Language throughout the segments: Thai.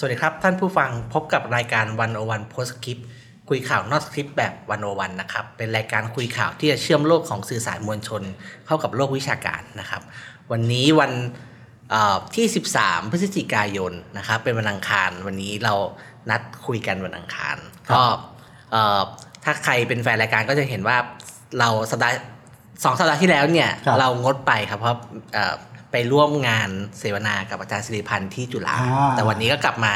สวัสดีครับ ท่านผู้ฟังพบกับรายการวันโอวันโพสคลิปคุยข่าวนอกสคริปต์แบบวันโอวันนะครับ เป็นรายการคุยข่าวที่จะเชื่อมโลกของสื่อสารมวลชน เข้ากับโลกวิชาการนะครับ วันนี้วันเอ่อที่ 13 พฤศจิกายนนะครับ เป็นวันอังคาร วันนี้เรานัดคุยกันวันอังคารก็เอ่อถ้าใครเป็นแฟนรายการก็จะเห็นว่าเราสัปดาห์สองสัปดาห์ที่แล้วเนี่ยครับเรางดไปครับเพราะเอ่อ ไปร่วมงานเสวนากับอาจารย์สิริพันธ์ที่จุฬาอ่าแต่วันนี้ก็กลับมา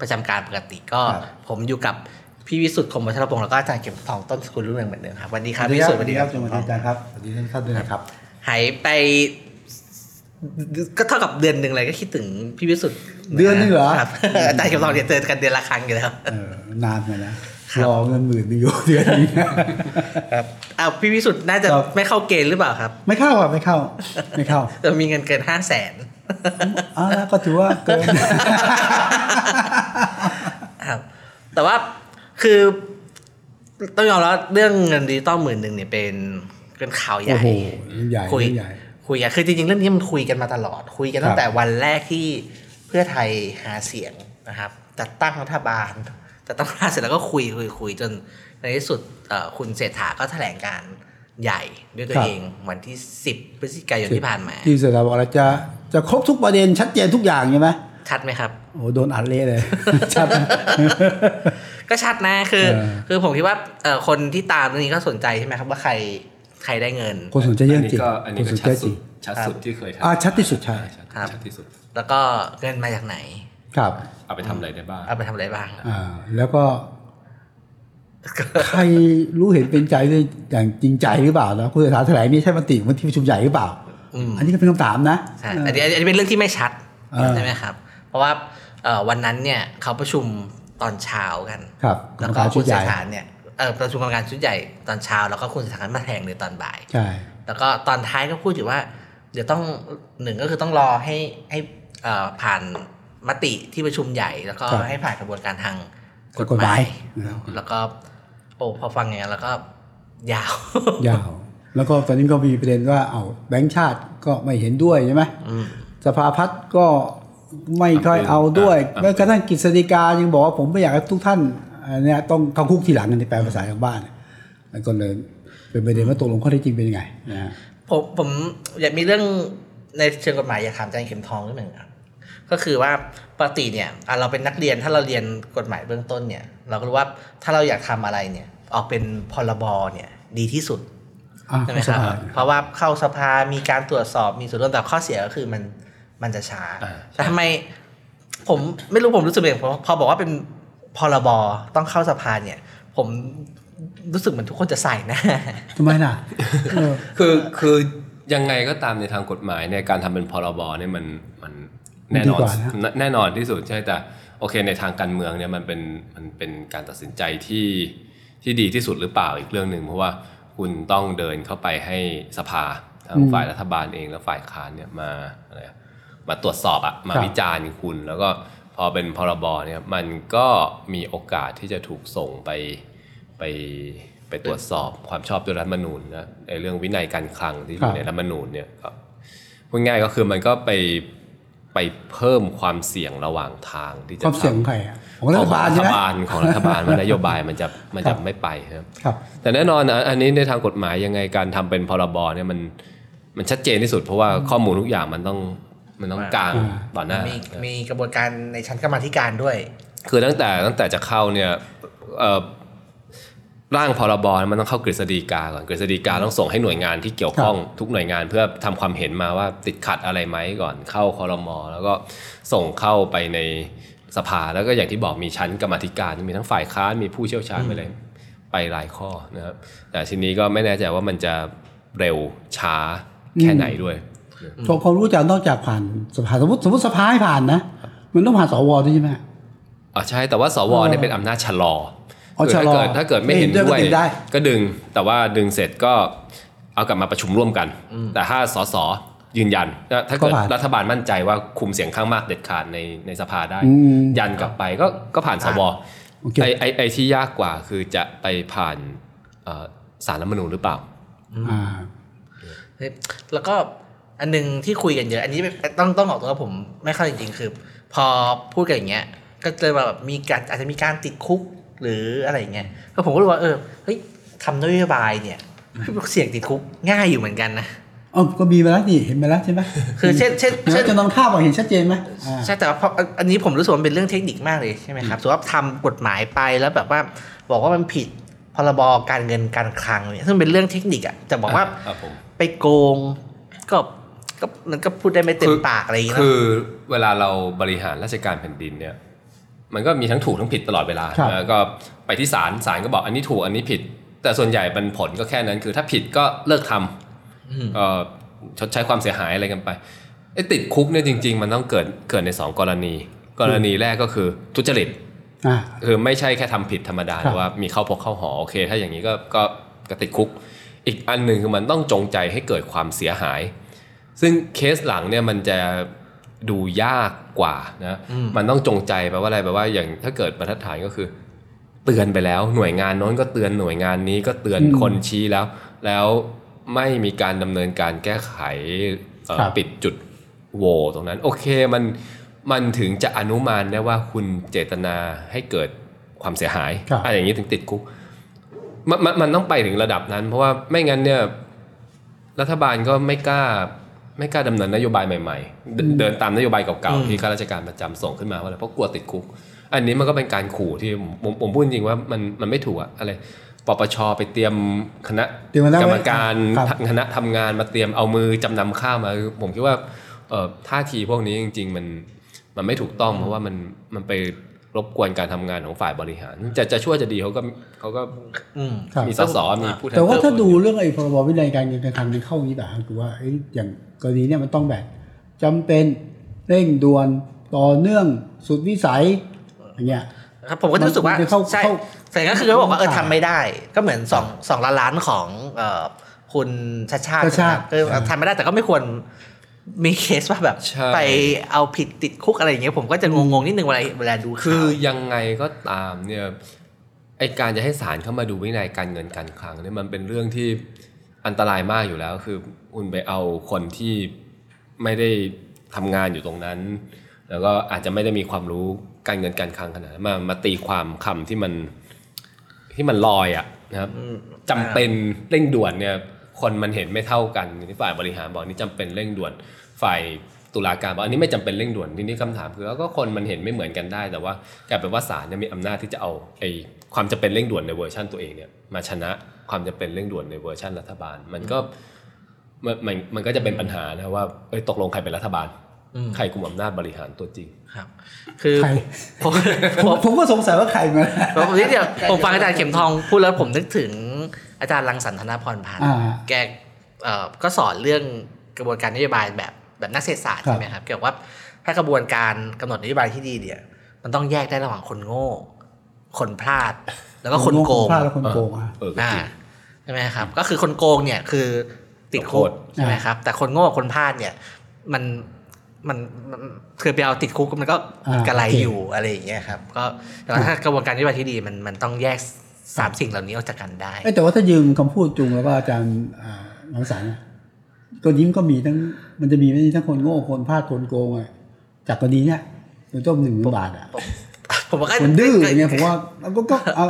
ประจำการปกติก็ครับผมอยู่กับพี่วิสุทธิ์คมวัชรพงศ์แล้วก็อาจารย์เก็บทองต้นสกุลรุ่งเรืองเหมือนเดิมครับสวัสดีครับสวัสดีพี่ครับสุทธิ์สวัสดีครับสวัสดีคอาจารย์ครับสวัสดีท่านท่านด้วยนะครับ หายไปก็เท่ากับเดือนหนึ่งเลยก็คิดถึงพี่วิสุทธิ์เดือนหนึ่งเหรอครับอาจารย์เก็บทองเนี่ยเจอกันเดือนละครั้งอยู่แล้วเออนานเลยนะ รอเงินหมื่นหนึงอยู่เดือนนี้ครับอ้าวพี่วิสุทธิ์น่าจะครับไม่เข้าเกณฑ์หรือเปล่าครับ ไม่เข้าอะไม่เข้า ไม่เข้าแต่มีเงินเกินห้าแสนอ่าก็ถือว่าเกินครับแต่ว่าคือต้องยอมรับเรื่องเงินดิจิตอลหมื่นหนึ่งเนี่ยเป็นเป็นข่าวใหโอ้ญ่โหเรื่องใหญ่คุยเรื่องใหญ่คุยกันคือจริงๆเรื่องนี้มันคุยกันมาตลอด คุยกันตั้ครังบแต่วันแรกที่เพื่อไทยหาเสียงนะครับ จัดตั้งรัฐบาล จัดตั้งรัฐบาลเสร็จแล้วก็คุยคุยคุยจนในที่สุดเอ่อคุณเศรษฐาก็แถลงการใหญ่ด้วยตัวเองวันที่ 10พฤศจิกายนที่ผ่านมา ที่เสร็จแล้วบอกเราจะจะครบทุกประเด็นชัดเจนทุกอย่างใช่ไหมชัดไหมครับโอ้โหโดนอัดเละเลยชัดนะก็ชัดนะคือเออคือผมคิดว่าเอ่อคนที่ตามเรื่องนี้ก็สนใจใช่ไหมครับว่าใครใครได้เงิน คนสนใจเยอัอะนจรินี้งก็อันนี้คนก็สนชัใจดจสุริดงชัดสุดที่เคยทำอ่าชัดที่สุดใช่ครับชัดที่สุด แล้วก็เงินมาจากไหน ครับเอาไปทำอะไรได้บ้างเอาไปทำอะไรบ้างอ่าแล้วก็ ใครรู้เห็นเป็นใจด้วยอย่างจริงใจหรือเปล่านะคุณเศรษฐาแถลงนี่ใช่มติมันที่ประชุมใหญ่หรือเปล่าอืมอันนี้ก็เป็นคำถามนะใช่อันนี้อันนี้เป็นเรื่องที่ไม่ชัดเออใช่ไหมครับ เพราะว่าเอ่อวันนั้นเนี่ยเขาประชุมตอนเช้ากันครับกรแล้รวมก็การชุคุดณใหเศรญ่ษฐาเนี่ยเออประชุมกรรมการชุดใหญ่ตอนเช้าแล้วก็คุณเศรษฐามาแถลงในตอนบ่ายใช่แล้วก็ตอนท้ายก็พูดอยู่ว่า เดี๋ยวต้องหนึ่งก็คือต้องรอให้ให้เอ่อผ่าน มติที่ประชุมใหญ่แล้วก็ครับให้ผ่านกระบวนการทางกฎกฎหหมามายยแล้วก็โอ้พอฟังอย่างนั้นแล้วก็ยาวยาว แล้วก็ตอนนี้ก็มีประเด็นว่าเอาแบงค์ชาติก็ไม่เห็นด้วยใช่ไหมอืมสภาพัฒน์ก็ไม่ค่อยเอาด้วยอ่าแม้กระทั่งกฤษฎีกายังบอกว่าผมไม่อยากให้ทุกท่านอันเนี้ยต้องเข้าคุกทีหลังในแปลภาษาชาวบ้านแล้วก็เลยเป็นประเด็นว่าตกลงข้อเท็จจริงเป็นยังไงนะฮะผมผมอยากมีเรื่องในเชิงกฎหมายอยากถามอาจารย์เข็มทองนิดหนึ่งครับ ก็คือว่าปกติเนี่ยอะเราเป็นนักเรียนถ้าเราเรียนกฎหมายเบื้องต้นเนี่ย เราก็รู้ว่าถ้าเราอยากทำอะไรเนี่ยออกเป็นพรบเนี่ยดีที่สุดอะใช่ไหมสครับภาเพราะว่าเข้าสภามีการตรวจสอบมีส่วนร่วมแต่ข้อเสียก็คือมันมันจะช้าอ่าแต่ทำไมผมไม่รู้ผมรู้สึกเองพอพอบอกว่าเป็นพรบต้องเข้าสภาเนี่ย ผมรู้สึกเหมือนทุกคนจะใส่หนะทำไมน่ะเออคือคือยังไงก็ตามในทางกฎหมายในการทำเป็นพรบเนี่ยมันมัน แน่นอนดีกว่านะแน่นอนที่สุดใช่แต่โอเคในทางการเมืองเนี่ยมันเป็นมันเป็นการตัดสินใจที่ที่ดีที่สุดหรือเปล่าอีกเรื่องหนึ่งเพราะว่าคุณต้องเดินเข้าไปให้สภาทั้งฝ่ายรัฐบาลเองและฝ่ายค้านเนี่ยมาอะไรอะมาตรวจสอบอะมาวิจารณ์คุณ แล้วก็พอเป็นพรบเนี่ยมันก็มีโอกาสที่จะถูกส่งไปไปไปตรวจสอบความชอบด้วยรัฐธรรมนูญนะในเรื่องวินัยการคลังที่อยู่ในรัฐธรรมนูญเนี่ยก็พูดง่ายก็คือมันก็ไป ไปเพิ่มความเสี่ยงระหว่างทางที่จะความเสี่ยงของทำใครอะของรัฐบาลของใช่รัไหมฐบาลของรัฐบาลว่านโยบายมันจะมันจะไม่ไปครับครับแต่แน่นอนนะอันนี้ในทางกฎหมายยังไงการทำเป็นพรบเนี่ยมันมันชัดเจนที่สุดเพราะว่าข้อมูลทุกอย่างมันต้องมันต้องกลางอ่าต่อหน้ามีมีกระบวนการในชั้นกรรมาธิการด้วย คือตั้งแต่ตั้งแต่จะเข้าเนี่ยเอ่อ ร่างพรบมันต้องเข้ากฤษฎีกาก่อนกฤษฎีกาต้องส่งให้หน่วยงานที่เกี่ยวข้องทุกหน่วยงานเพื่อทำความเห็นมาว่าติดขัดอะไรไหมก่อนเข้าคอรมอแล้วก็ส่งเข้าไปในสภาแล้วก็อย่างที่บอกมีชั้นกรรมาธิการมีทั้งฝ่ายค้านมีผู้เชี่ยวชาญไปเลย ไปหลายข้อนะครับแต่ทีนี้ก็ไม่แน่ใจว่ามันจะเร็วช้าแค่ไหนด้วยผมความรู้จักนอกจากผ่านสภาสมมติสมมติสภาให้ผ่านนะ มันต้องผ่านสวด้วยใช่ไหมอ๋อใช่แต่ว่าสวเนี่ยเป็นอำนาจชะลออ๋อ คือถ้าชะลอเกิดถ้าเกิดไม่เห็นไม่เห็นด้วยด้วยก็ดึงได้ก็ดึง แต่ว่าดึงเสร็จก็เอากลับมาประชุมร่วมกัน แต่ถ้าสสยืนยัน ถ้าเกิดก็ผ่านรัฐบาลมั่นใจว่าคุมเสียงข้างมากเด็ดขาดในในสภาได้อืมยันกลับไปก็ก็ผ่านสวโอเคไอไอไอที่ยากกว่าคือจะไปผ่านเอ่อสารรัฐธรรมนูญหรือเปล่าอ่าเฮ้ยแล้วก็อันหนึงที่คุยกันเยอะอันนี้ต้องต้องบอกตัวว่าผมไม่เข้าจริงๆคือ พอพูดกันอย่างเงี้ยก็เลยแบบมีการอาจจะมีการติดคุก หรืออะไรอย่างเงี้ยก็ผมก็รู้ว่าเออเฮ้ยทำนโยบายเนี่ยเสี่ยงติดคุกง่ายอยู่เหมือนกันนะเอ๋อก็มีมาแล้วนี่เห็นมาแล้วใช่ไหมคือเช่นเช่นเห็นเช่ว่านจะนำข้าวมาเห็นชัดเจนไหมอ่าใช่แต่ว่าเพราะอันนี้ผมรู้สึกว่ามันเป็นเรื่องเทคนิคมากเลยใช่ไหมครับสมมติว่าทำกฎหมายไปแล้วแบบว่า บอกว่ามันผิดพรบการเงินการคลังเนี่ยซึ่งเป็นเรื่องเทคนิคอะจะบอกว่าครับผมไปโกงก็ก็มันก็พูดได้ไม่เต็มคือปากอะไรอย่างเงี้ยคืนะอเวลาเราบริหารราชการแผ่นดินเนี่ย มันก็มีทั้งถูกทั้งผิดตลอดเวลาครับแล้วก็ไปที่ศาลศาลก็บอกอันนี้ถูกอันนี้ผิด แต่ส่วนใหญ่มันผลก็แค่นั้น คือถ้าผิดก็เลิกทำเอ่อชดใช้ความเสียหายอะไรกันไปไอ้ติดคุกเนี่ยจริง ๆ มันต้องเกิดเกิดในสองกรณี กรณีแรกก็คือทุจริตอ่าคือไม่ใช่แค่ทำผิดธรรมดาครับแต่ว่ามีเข้าพกเข้าหอโอเค ถ้าอย่างนี้ก็ก็ก็ติดคุก อีกอันหนึ่งคือมันต้องจงใจให้เกิดความเสียหาย ซึ่งเคสหลังเนี่ยมันจะ ดูยากกว่านะมันต้องจงใจแปลว่าอะไรแปลว่าอย่างถ้าเกิดบรรทัดฐานก็คือ เตือนไปแล้ว หน่วยงานโน้นก็เตือนหน่วยงานนี้ก็เตือนอืมคนชี้แล้ว แล้วไม่มีการดำเนินการแก้ไขเอ่อครับปิดจุดโหว่ตรงนั้น โอเคมันมันถึงจะอนุมานได้ว่าคุณเจตนาให้เกิดความเสียหายครับอะไรอย่างนี้ถึงติดคุกมันมันมันต้องไปถึงระดับนั้น เพราะว่าไม่งั้นเนี่ยรัฐบาลก็ไม่กล้า ไม่กล้าดำเนินนโยบายใหม่ๆเดินเดินตามนโยบายเก่าๆที่ข้าราชการประจำส่งขึ้นมาว่าอะไรเพราะกลัวติดคุก อันนี้มันก็เป็นการขู่ที่ผมผมผมพูดจริงว่ามันมันไม่ถูกอะอะไรปปชไปเตรียมคณะเตรียมคณะกรรมการครับคณะทำงานมาเตรียมเอามือจำนำข้าวมา ผมคิดว่าเอ่อท่าทีพวกนี้จริง ๆ มันมันไม่ถูกต้องเพราะว่ามันมันไป รบกวนการทำงานของฝ่ายบริหาร จะจะช่วยจะดีเขาก็เขาก็อืมครับมีสสมีผู้แทนแต่ว่าถ้าเขดูเรื่องไอ้พรบวินัยการเงินการคลังมันเข้าอย่างนี้แบบคือว่าเอ้ยอย่างกรณีเนี่ยมันต้องแบบจำเป็นเร่งด่วนต่อเนื่องสุดวิสัยอย่างเงี้ยครับผมก็รู้สึกว่ามันจะเข้าใช่เข้าแต่ก็คือเขาบอกว่าเออเข้าทำไม่ได้ ก็เหมือนสองสองล้านล้านของเอ่อคุณชาติชาติชาติชาตินะครับคือทำไม่ได้แต่ก็ไม่ควร มีเคสว่าแบบใช่ไปเอาผิดติดคุกอะไรอย่างเงี้ยผมก็จะงงๆนิดนึงเวลาเวลาดูคืข่าอวยังไงก็ตามเนี่ยไอการจะให้ศาลเข้ามาดูวินัยการเงินการคลังเนี่ยมันเป็นเรื่องที่อันตรายมากอยู่แล้ว คือคุณไปเอาคนที่ไม่ได้ทำงานอยู่ตรงนั้น แล้วก็อาจจะไม่ได้มีความรู้การเงินการคลังขนาดนั้นมามาตีความคำที่มันที่มันลอยอะนะครับจำเป็นเร่งด่วนเนี่ย คนมันเห็นไม่เท่ากันที่ฝ่ายบริหารบอกนี่จำเป็นเร่งด่วน ฝ่ายตุลาการบอกอันนี้ไม่จำเป็นเร่งด่วนทีนี้คำถามคือแล้วก็คนมันเห็นไม่เหมือนกันได้ แต่ว่ากลายเป็นว่าศาลเนี่ยมีอำนาจที่จะเอาไอ้ความจำเป็นเร่งด่วนในเวอร์ชันตัวเองเนี่ยมาชนะความจำเป็นเร่งด่วนในเวอร์ชันรัฐบาล มันก็มันมันมันก็จะเป็นปัญหานะว่าเอ้ยตกลงใครเป็นรัฐบาลใครกุมอำนาจบริหารตัวจริงครับ คือใครผมผมผมก็สงสัยว่าใครมาผมนิดเดียวผมฟังอาจารย์เข็มทองพูดแล้วผมนึกถึง อาจารย์รังสรรค์ธนพรพันธ์อ่าแกเอ่อก็สอนเรื่องกระบวนการนโยบายแบบแบบนักเศรษฐศาสตร์ครับใช่ไหมครับเกี่ยวกับว่าถ้ากระบวนการกำหนดนโยบายที่ดีเนี่ย มันต้องแยกได้ระหว่างคนโง่ คนพลาด แล้วก็คนโกงพลาดแล้วคนโกงอะเออก็อ่าจริงใช่ไหมครับ ก็คือคนโกงเนี่ยคือติดคุกโทษใช่ไหมครับ แต่คนโง่กับคนพลาดเนี่ยมันมันมันคือไปเอาติดคุกมันก็อ่ากระไรโอเคอยู่อะไรอย่างเงี้ยครับ ก็แต่ว่าถ้ากระบวนการนโยบายที่ดีมันมันต้องแยก สามสิ่งเหล่านี้ออกจากกันได้เอ้ยแต่ว่าถ้ายืมคำพูดจุงแล้วก็อาจารย์อ่าหลังสารก็ยิ้มก็มีทั้งมันจะมีไม่ทั้งคนโง่คนพลาดคนโกงอะจากกรณีเนี้ยมันต้องหนึ่งหมื่นบาทอะผมว่าก็คนดื้ออย่างเงี้ยผมว่าก็ก็เอา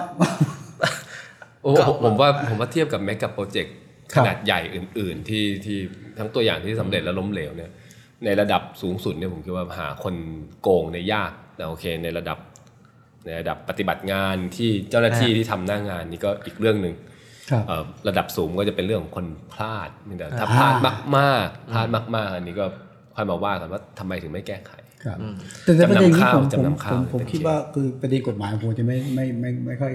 โอ้ก็ผมผมว่าผมว่าเทียบกับแมกกับโปรเจกต์คขรับนาดใหญ่อื่น ๆ ที่ที่ทั้งตัวอย่างที่สำเร็จและล้มเหลวเนี่ยในระดับสูงสุดเนี่ยผมคิดว่าหาคนโกงในยยากแต่โอเค ในระดับ ในระดับปฏิบัติงานที่เจ้าหน้าที่ที่ทำหน้างานนี่ก็อีกเรื่องหนึ่งครับเอ่อระดับสูงก็จะเป็นเรื่องของคนพลาดแต่ถ้าอ่าพลาดมากๆพลาดมากๆ อันนี้ก็ค่อยมาว่ากันว่าทำไมถึงไม่แก้ไขครับแต่แต่ประเด็นนี้ผมจำนำผมข้าวผมจำนำข้าวผมเป็นคิดเคสว่าคือประเด็นกฎหมายผมจะไม่ไม่ไม่ไม่ค่อย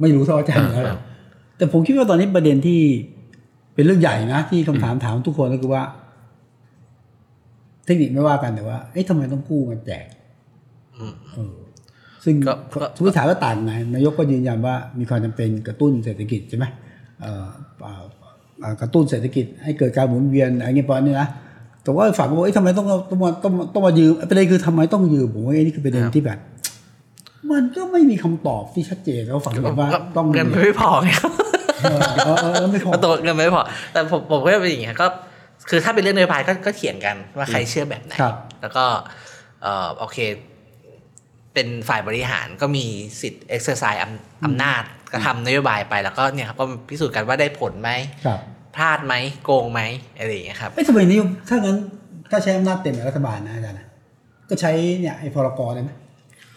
ไม่รู้เท่าอาจารย์นะแต่ผมคิดว่าตอนนี้ประเด็นที่เป็นเรื่องใหญ่นะที่คำถามถามทุกคนก็คือว่า เทคนิคไม่ว่ากันแต่ว่า เอ๊ะทำไมต้องกู้มาแจกอืมเออ ซึ่งก็ก็สมมติถามว่าต่างไงนายกก็ยืนยันว่ามีความจำเป็นกระตุ้นเศรษฐกิจใช่ไหมเอ่ออ่าอ่ากระตุ้นเศรษฐกิจให้เกิดการหมุนเวียนอะไรเงี้ยประมาณนี้นะแต่ว่าฝั่งก็บอกเอ๊ะทำไมต้องต้องมาต้องต้องมายืมประเด็นคือทำไมต้องยืมผมว่าเอ๊ะนี่คือประเด็นที่แบบมันก็ไม่มีคำตอบที่ชัดเจนแล้วฝั่งก็บอกว่าต้องเงินมันไม่พอไงครับเออเออเออไม่พอตัวเงินไม่พอ แต่ผมผมก็เป็นอย่างเงี้ยก็คือถ้าเป็นเรื่องนโยบายก็ก็เถียงกันว่าใครเชื่อแบบไหนครับแล้วก็เอ่อโอเค เป็นฝ่ายบริหารก็มีสิทธิ์ exercise อำอำนาจก็ทำนโยบายไปแล้วก็เนี่ยครับก็พิสูจน์กันว่าได้ผลไหมครับพลาดไหมโกงไหมอะไรอย่างเงี้ยครับเอ้ยทำไมนิยมถ้างั้นถ้าใช้อำนาจเต็มในรัฐบาลนะอาจารย์นะก็ใช้เนี่ยไอ้พรกได้ไหม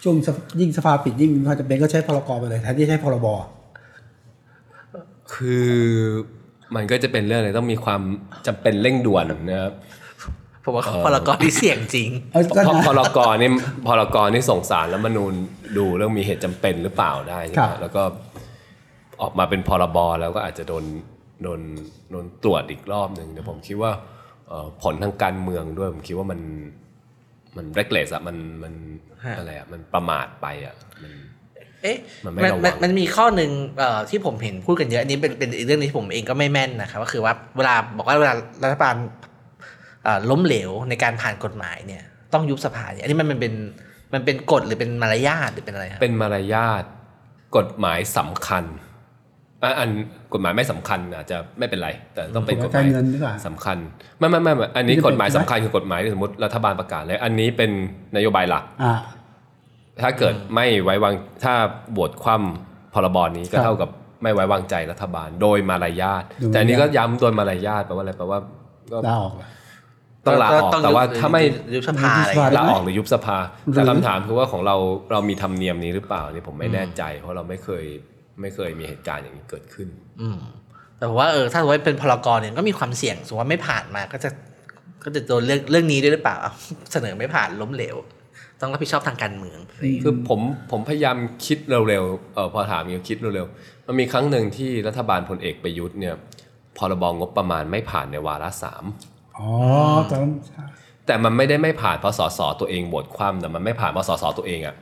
ช่วงสภยิ่งสภาปิดยิ่งมีความจำเป็นก็ใช้พรกไปเลยแทนที่จะใช้พรบคือมันก็จะเป็นเรื่องอะไรต้องมีความจำเป็นเร่งด่วนนะครับ ผมว่าพลกรที่เสี่ยงจริงเอ้ยเพก็ราะนะพรกนี่พรกนี่ส่งสารแล้วมนูญดูเรื่องมีเหตุจำเป็นหรือเปล่าได้ใช่ครัไหมบแล้วก็ออกมาเป็นพรบแล้วก็อาจจะโดนโดนโดนตรวจอีกรอบหนึ่งแต่ผมคิดว่าเอ่อผลทางการเมืองด้วยผมคิดว่ามันมันเรกเลสอะมันมันฮะอะไรอะมันประมาทไปอะมันเอ๊ะมันไม่มันระวังมันมันมีข้อหนึ่งเอ่อที่ผมเห็นพูดกันเยอะอันนี้เป็นเป็นอีกเรื่องที่ผมเองก็ไม่แม่นนะครับก็คือว่าเวลาบอกว่าเวลารัฐบาลเอ่อ ล้มเหลวในการผ่านกฎหมายเนี่ยต้องยุบสภาเนี่ยอันนี้มันมันเป็นมันเป็นกฎหรือเป็นมารยาทหรือเป็นอะไรครับเป็นมารยาทกฎหมายสำคัญอะอันกฎหมายไม่สำคัญอาจจะไม่เป็นไร แต่ต้องเป็นกฎหกามารยเงินหรือเปล่าสำคัญไม่ไม่ไม่ไม่อันนี้ไม่จำเป็นกฎหมายใช่ไหมสำคัญคือกฎหมายที่สมมติรัฐบาลประกาศเลยอันนี้เป็นนโยบายหลักอ่าถ้าเกิดไม่ไว้วางถ้าบวชคว่ำพรบนี้ก็ครับเท่ากับไม่ไว้วางใจรัฐบาล โดยมารยาทโดยมารยาทแต่อันนี้ก็ย้ำโดยมารยาทแปลว่าอะไรแปลว่าก็ลาออกเหรอ ต้องลาออกต้องแต่ว่ายุบถ้าไม่ยุบสภาอะไรอย่างยุบสภเงี้ยลาออกหรือยุบสภาหรือแต่คำถามคือว่าของเราเรามีธรรมเนียมนี้หรือเปล่านี่ผมไม่แน่ใจ เพราะเราไม่เคยไม่เคยมีเหตุการณ์อย่างนี้เกิดขึ้น อืมแต่ผมว่าเออถ้าสมมติว่าเป็นพลกรเนี่ยก็มีความเสี่ยงสมมติว่าไม่ผ่านมาก็จะก็จะโดนเรื่องเรื่องนี้ด้วยหรือเปล่าเสนอไม่ผ่านล้มเหลว ต้องรับผิดชอบทางการเมืองอะไรอย่างเงี้ยคือผมผมพยายามคิดเร็วๆเออพอถามอย่างคิดเร็วๆมันมีครั้งหนึ่งที่รัฐบาลพลเอกประยุทธ์เนี่ยพรบงบประมาณไม่ผ่านในวาระสาม อ๋อตอนนั้นแต่มันไม่ได้ไม่ผ่านเพราะสสตัวเองโหวตคว่ำแต่มันไม่ผ่านเพราะสสตัวเองอะ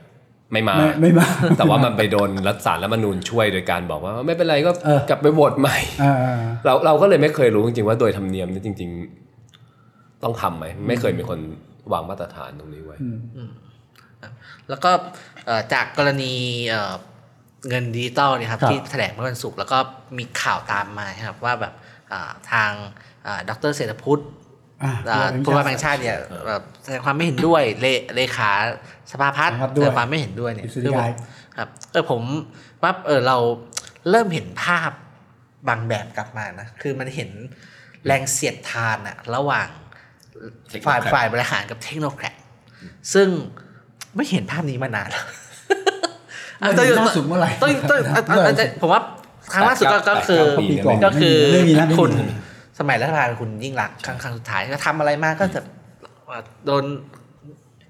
ไม่มาไม่ไม่มา แต่ว่ามันไปโดนรัฐสารและมนูญช่วยโดยการบอกว่าไม่เป็นไรก็เออกลับไปโหวตใหม่อ่าเราเราก็เลยไม่เคยรู้จริงๆว่าโดยธรรมเนียมนี่จริง ๆ ต้องทำไหมไม่เคยมีคนวางมาตรฐานตรงนี้ไว้แล้วก็เอ่อจากกรณีเอ่อเงินดิจิตอลเนี่ยครับครับที่แถลงเมื่อวันศุกร์แล้วก็มีข่าวตามมาครับว่าแบบอ่าทางอ่าดรเศรษฐพุฒิอ่าอ่า ผู้ว่าแบงค์ชาติเนี่ยแบบแสดงความไม่เห็นด้วยเลเลขาสภาพัฒน์ครับแสดงความไม่เห็นด้วยด้วยเนี่ยกฤษฎีคือผมกาครับคือผมเออผมว่าเออเราเริ่มเห็นภาพบางแบบกลับมานะคือมันเห็นแรงเสียดทานอะระหว่างฝ่าย Technocrat ฝ่ายบริหารกับ technocratซึ่งไม่เห็นภาพนี้มานานแล้วไม่เห็นล่าสุดเมื่อไหร่ต้องต้องอะอะอะอะผมว่าครั้งล่าสุดก็แปดก็เก้าคือปีก่อนก็คือไม่มีนะไม่มีคุณ สมัยรัฐบาลคุณยิ่งรักษณ์ครั้งครั้งสุดท้ายก็ทำอะไรมากก็จะโดน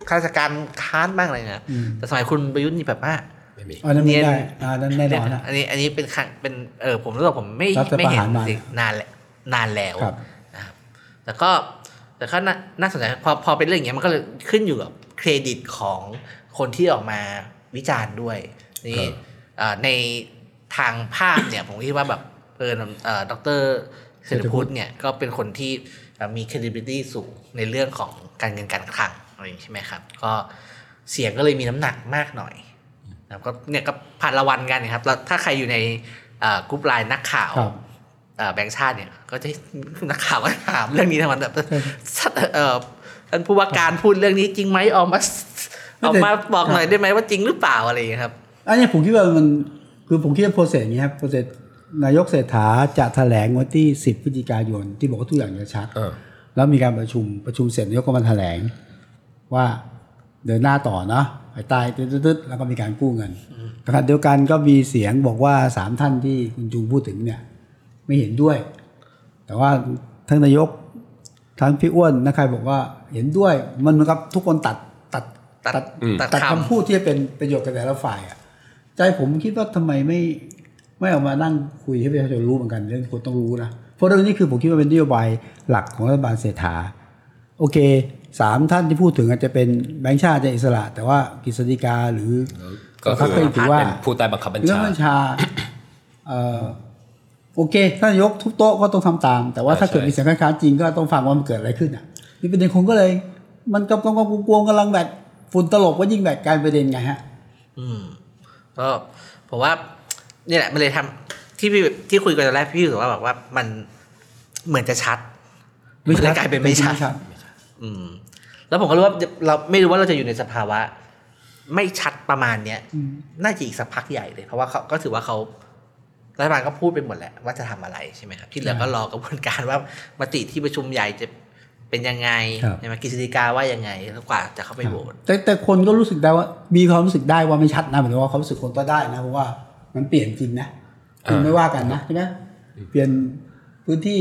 ข้าราชการค้านบ้างอะไรเงี้ยแต่สมัยคุณประยุทธ์นี่แบบว่าไม่มีอันนั้นไม่เนียนได้อ่านั้นแน่นอนนะอันนี้อันนี้เป็นครั้งเป็นเออผมรู้สึกผมไม่รัฐประหารไม่เห็นมาจริงนานแล้วนานแล้วครับนะครับแต่ก็แต่ก็น่าน่าสนใจพอพอเป็นเรื่องอย่างเงี้ยมันก็เลยขึ้นอยู่กับเครดิตของคนที่ออกมาวิจารณ์ด้วยนี่เอ่อในทางภาพเนี่ยผมคิดว่าแบบเออเอ่อดร เศรษฐพุทธเนี่ยก็เป็นคนที่เอ่อมี credibility สูงในเรื่องของการเงินการคลังอะไรอย่างนี้ใช่ไหมครับ ก็เสียงก็เลยมีน้ำหนักมากหน่อยนะครับก็เนี่ยก็ผ่านละวันกันนะครับแล้วถ้าใครอยู่ในเอ่อกรุ๊ปไลน์นักข่าวครับเอ่อแบงค์ชาติเนี่ย ก็จะนักข่าวก็ถามเรื่องนี้ทั้งวันแบบเอ่อท่านผู้ว่าการพูดเรื่องนี้จริงไหมออกมาออกมาบอกหน่อยได้ไหมว่าจริงหรือเปล่าอะไรอย่างเงี้ยครับอันนี้ผมคิดว่ามันคือผมคิดว่า process อย่างนี้ครับ process นายกเศรษฐาจะแถลงวันที่ 10พฤศจิกายน ที่บอกว่าทุกอย่างจะชัดเออแล้วมีการประชุมประชุมเสร็จนายกก็มาแถลง ว่าเดินหน้าต่อเนาะภายใต้ตึ๊ดๆๆแล้วก็มีการกู้เงินขณะเดียวกันก็มีเสียงบอกว่าสามท่านที่คุณจุงพูดถึงเนี่ย ไม่เห็นด้วย แต่ว่าทั้งนายกทั้งพี่อ้วนนะใครบอกว่าเห็นด้วยมันเหมือนกับทุกคนตัดตัดตัดอืมตัดตัดคคำพูดที่เป็นประโยชน์กับแต่ละฝ่ายอะใจผมคิดว่าทำไมไม่ ไม่เอามานั่งคุยให้ประชาชนรู้เหมือนกันเรื่องที่คนต้องรู้นะเพราะเรื่องนี้คือผมคิดว่าเป็นนโยบายหลักของรัฐบาลเศรษฐา โอเคสามท่านที่พูดถึงอาจจะเป็นแบงค์ชาติจะอิสระ แต่ว่ากฤษฎีกาหรือก็คือก็ถือว่าเป็นผู้ใต้บังคับบัญเรื่อชางบัญชาเอ่อโอเคถ้านายกทุบโต๊ะก็ต้องทำตาม แต่ว่าถ้าใช่เกิดมีเสียงคัดค้านจริงก็ต้องฟังว่ามันเกิดอะไรขึ้นอะนี่ประเด็นคนก็เลย มันกำลังกวงๆกำลังแบบฝุ่นตลบก็ยิ่งแบบกลายเป็นประเด็นไงฮะำอืมก็ผมว่า เนี่ยแหละมันเลยทำที่พี่ที่คุยกันตอนแรกพี่รู้สึกว่าแบบว่ามันเหมือนจะชัดไม่ชัดนเลยกลายเป็นไม่ชัดไม่ชัดอืม แล้วผมก็รู้ว่าเราไม่รู้ว่าเราจะอยู่ในสภาวะ ไม่ชัดประมาณเนี้ยอืมน่าจะอีกสักพักใหญ่เลย เพราะว่าเขาก็ถือว่าเขารัฐบาลก็พูดไปหมดแหละว่าจะทำอะไรใช่ไหมครับที่เหลือก็รอกระบวนการว่ามติที่ประชุมใหญ่จะเป็นยังไงครับใช่ไหมกฤษฎีกาว่ายังไงแล้วกว่าจะเข้าไปโหวตแต่แต่คนก็รู้สึกได้ว่า มีความรู้สึกได้ว่าไม่ชัดนะหมายถึงว่าเขารู้สึกคนก็ได้นะเพราะว่า มันเปลี่ยนจริงนะคืออ่าไม่ว่ากันนะใช่ไหมเปลี่ยนพื้นที่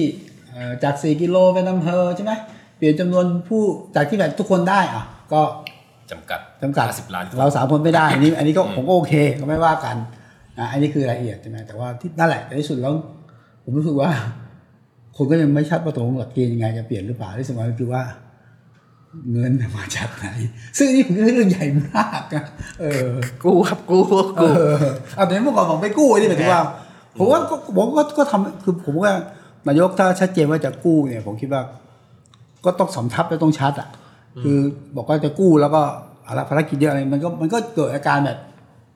เอ่อจาก4กิโลเป็นอำเภอใช่ไหมเปลี่ยนจำนวนผู้จากที่แบบทุกคนได้อะก็จำกัดจำกัด50ล้านคนเราสามคนไม่ได้อันนี้ อันนี้ก็ผมก็โอเคก็ไม่ว่ากันนะอันนี้คือรายละเอียดใช่ไหมแต่ว่าที่นั่นแหละในที่สุดแล้วผมรู้สึกว่า คนก็ยังไม่ชัดว่าตกลงหลักเกณฑ์ยังไงจะเปลี่ยนหรือเปล่าที่สำคัญคือว่า เงินมาจากไหน ซึ่งนี่ผมว่าเรื่องใหญ่มากนะเออกู้ครับกู้เอกู้อเอาแต่เมื่อก่อนผมไปกู้นี่หมายถึงว่าผมว่าก็ผมก็ก็ทำคือผมว่านายกถ้าชัดเจนว่าจะกู้เนี่ย ผมคิดว่า ก็ต้องสำทับและต้องชัดอะ คือบอกว่าจะกู้แล้วก็อะไรภารกิจเยอะอะไรมันก็มันก็เกิดอาการแบบ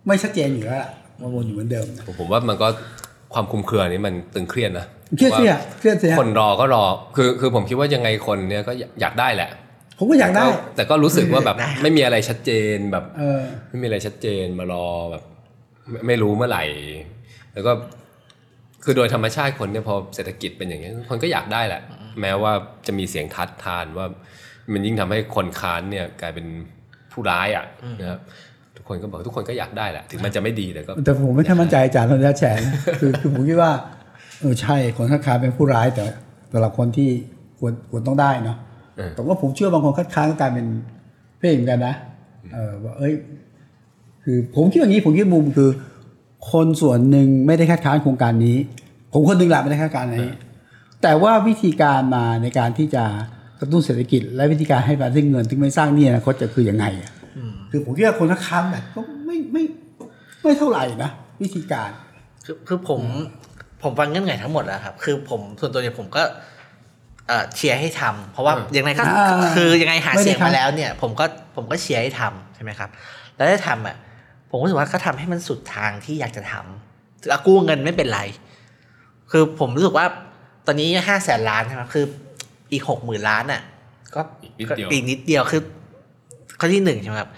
ไม่ชัดเจนอยู่แล้วล่ะวนอยู่เหมือนเดิมนะผมผมว่ามันก็ความคลุมเครือนี้มันตึงเครียดนะเครียดเสียเครียดเสียคนรอก็รอ คือคือผมคิดว่ายังไงคนเนี่ยก็อยากได้แหละ ผมก็อยากได้ แต่ก็รู้สึกว่าแบบไม่มีอะไรชัดเจนแบบเออไม่มีอะไรชัดเจนมารอแบบไม่ไม่รู้เมื่อไหร่ แล้วก็คือโดยธรรมชาติคนเนี่ยพอเศรษฐกิจเป็นอย่างนี้ยคนก็อยากได้แหละ แม้ว่าจะมีเสียงทัดทานว่า มันยิ่งทำให้คนค้านเนี่ยกลายเป็นผู้ร้ายอะนะครับทุกคนก็บอกทุกคนก็อยากได้แหละถึงมันจะไม่ดีแต่ก็แต่ผมไม่ค่อยมั่นใจอาจารย์เราจะแฉนะคือคือผมคิดว่าเออใช่คนคัดค้านเป็นผู้ร้ายแต่สำหรับคนที่ควรควรต้องได้เนาะเออ แต่ว่าผมเชื่อบางคนคัดค้านก็กลายเป็นเพศเหมือนกันนะเออว่าเอ้ย คือผมคิดอย่างนี้ผมคิดมุมคือ คนส่วนหนึ่งไม่ได้คัดค้านโครงการนี้ ผมคนหนึ่งแหละไม่ได้คัดค้านอันนี้ แต่ว่าวิธีการมาในการที่จะกระตุ้นเศรษฐกิจ และวิธีการให้การซึ่งเงินที่ไม่สร้างหนี่อนาคตจะคือยังไงอะคือผมคิดว่าคนคัดค้านแบบก็ไม่ไม่ไม่เท่าไหร่นะวิธีการ คือคือผมผมฟังเงื่อนไขทั้งหมดแล้วครับ คือผมส่วนตัวเนี่ยผมก็ เอ่อเชียร์ให้ทำเพราะว่าอืมยังไงก็อ่าคือยังไงหาไม่ได้เสียงมาทำแล้วเนี่ย ผมก็ผมก็เชียร์ให้ทำใช่ไหมครับ แล้วได้ทำอะผมรู้สึกว่าก็ทำให้มันสุดทางที่อยากจะทำอะกู้เงินไม่เป็นไร คือผมรู้สึกว่าตอนนี้ห้าแสนล้านใช่ไหมคือ อีกหกหมื่นล้านอะ ก็อีกนิดเดียวอีกนิดเดียวคือข้อที่หนึ่งใช่ไหมครับ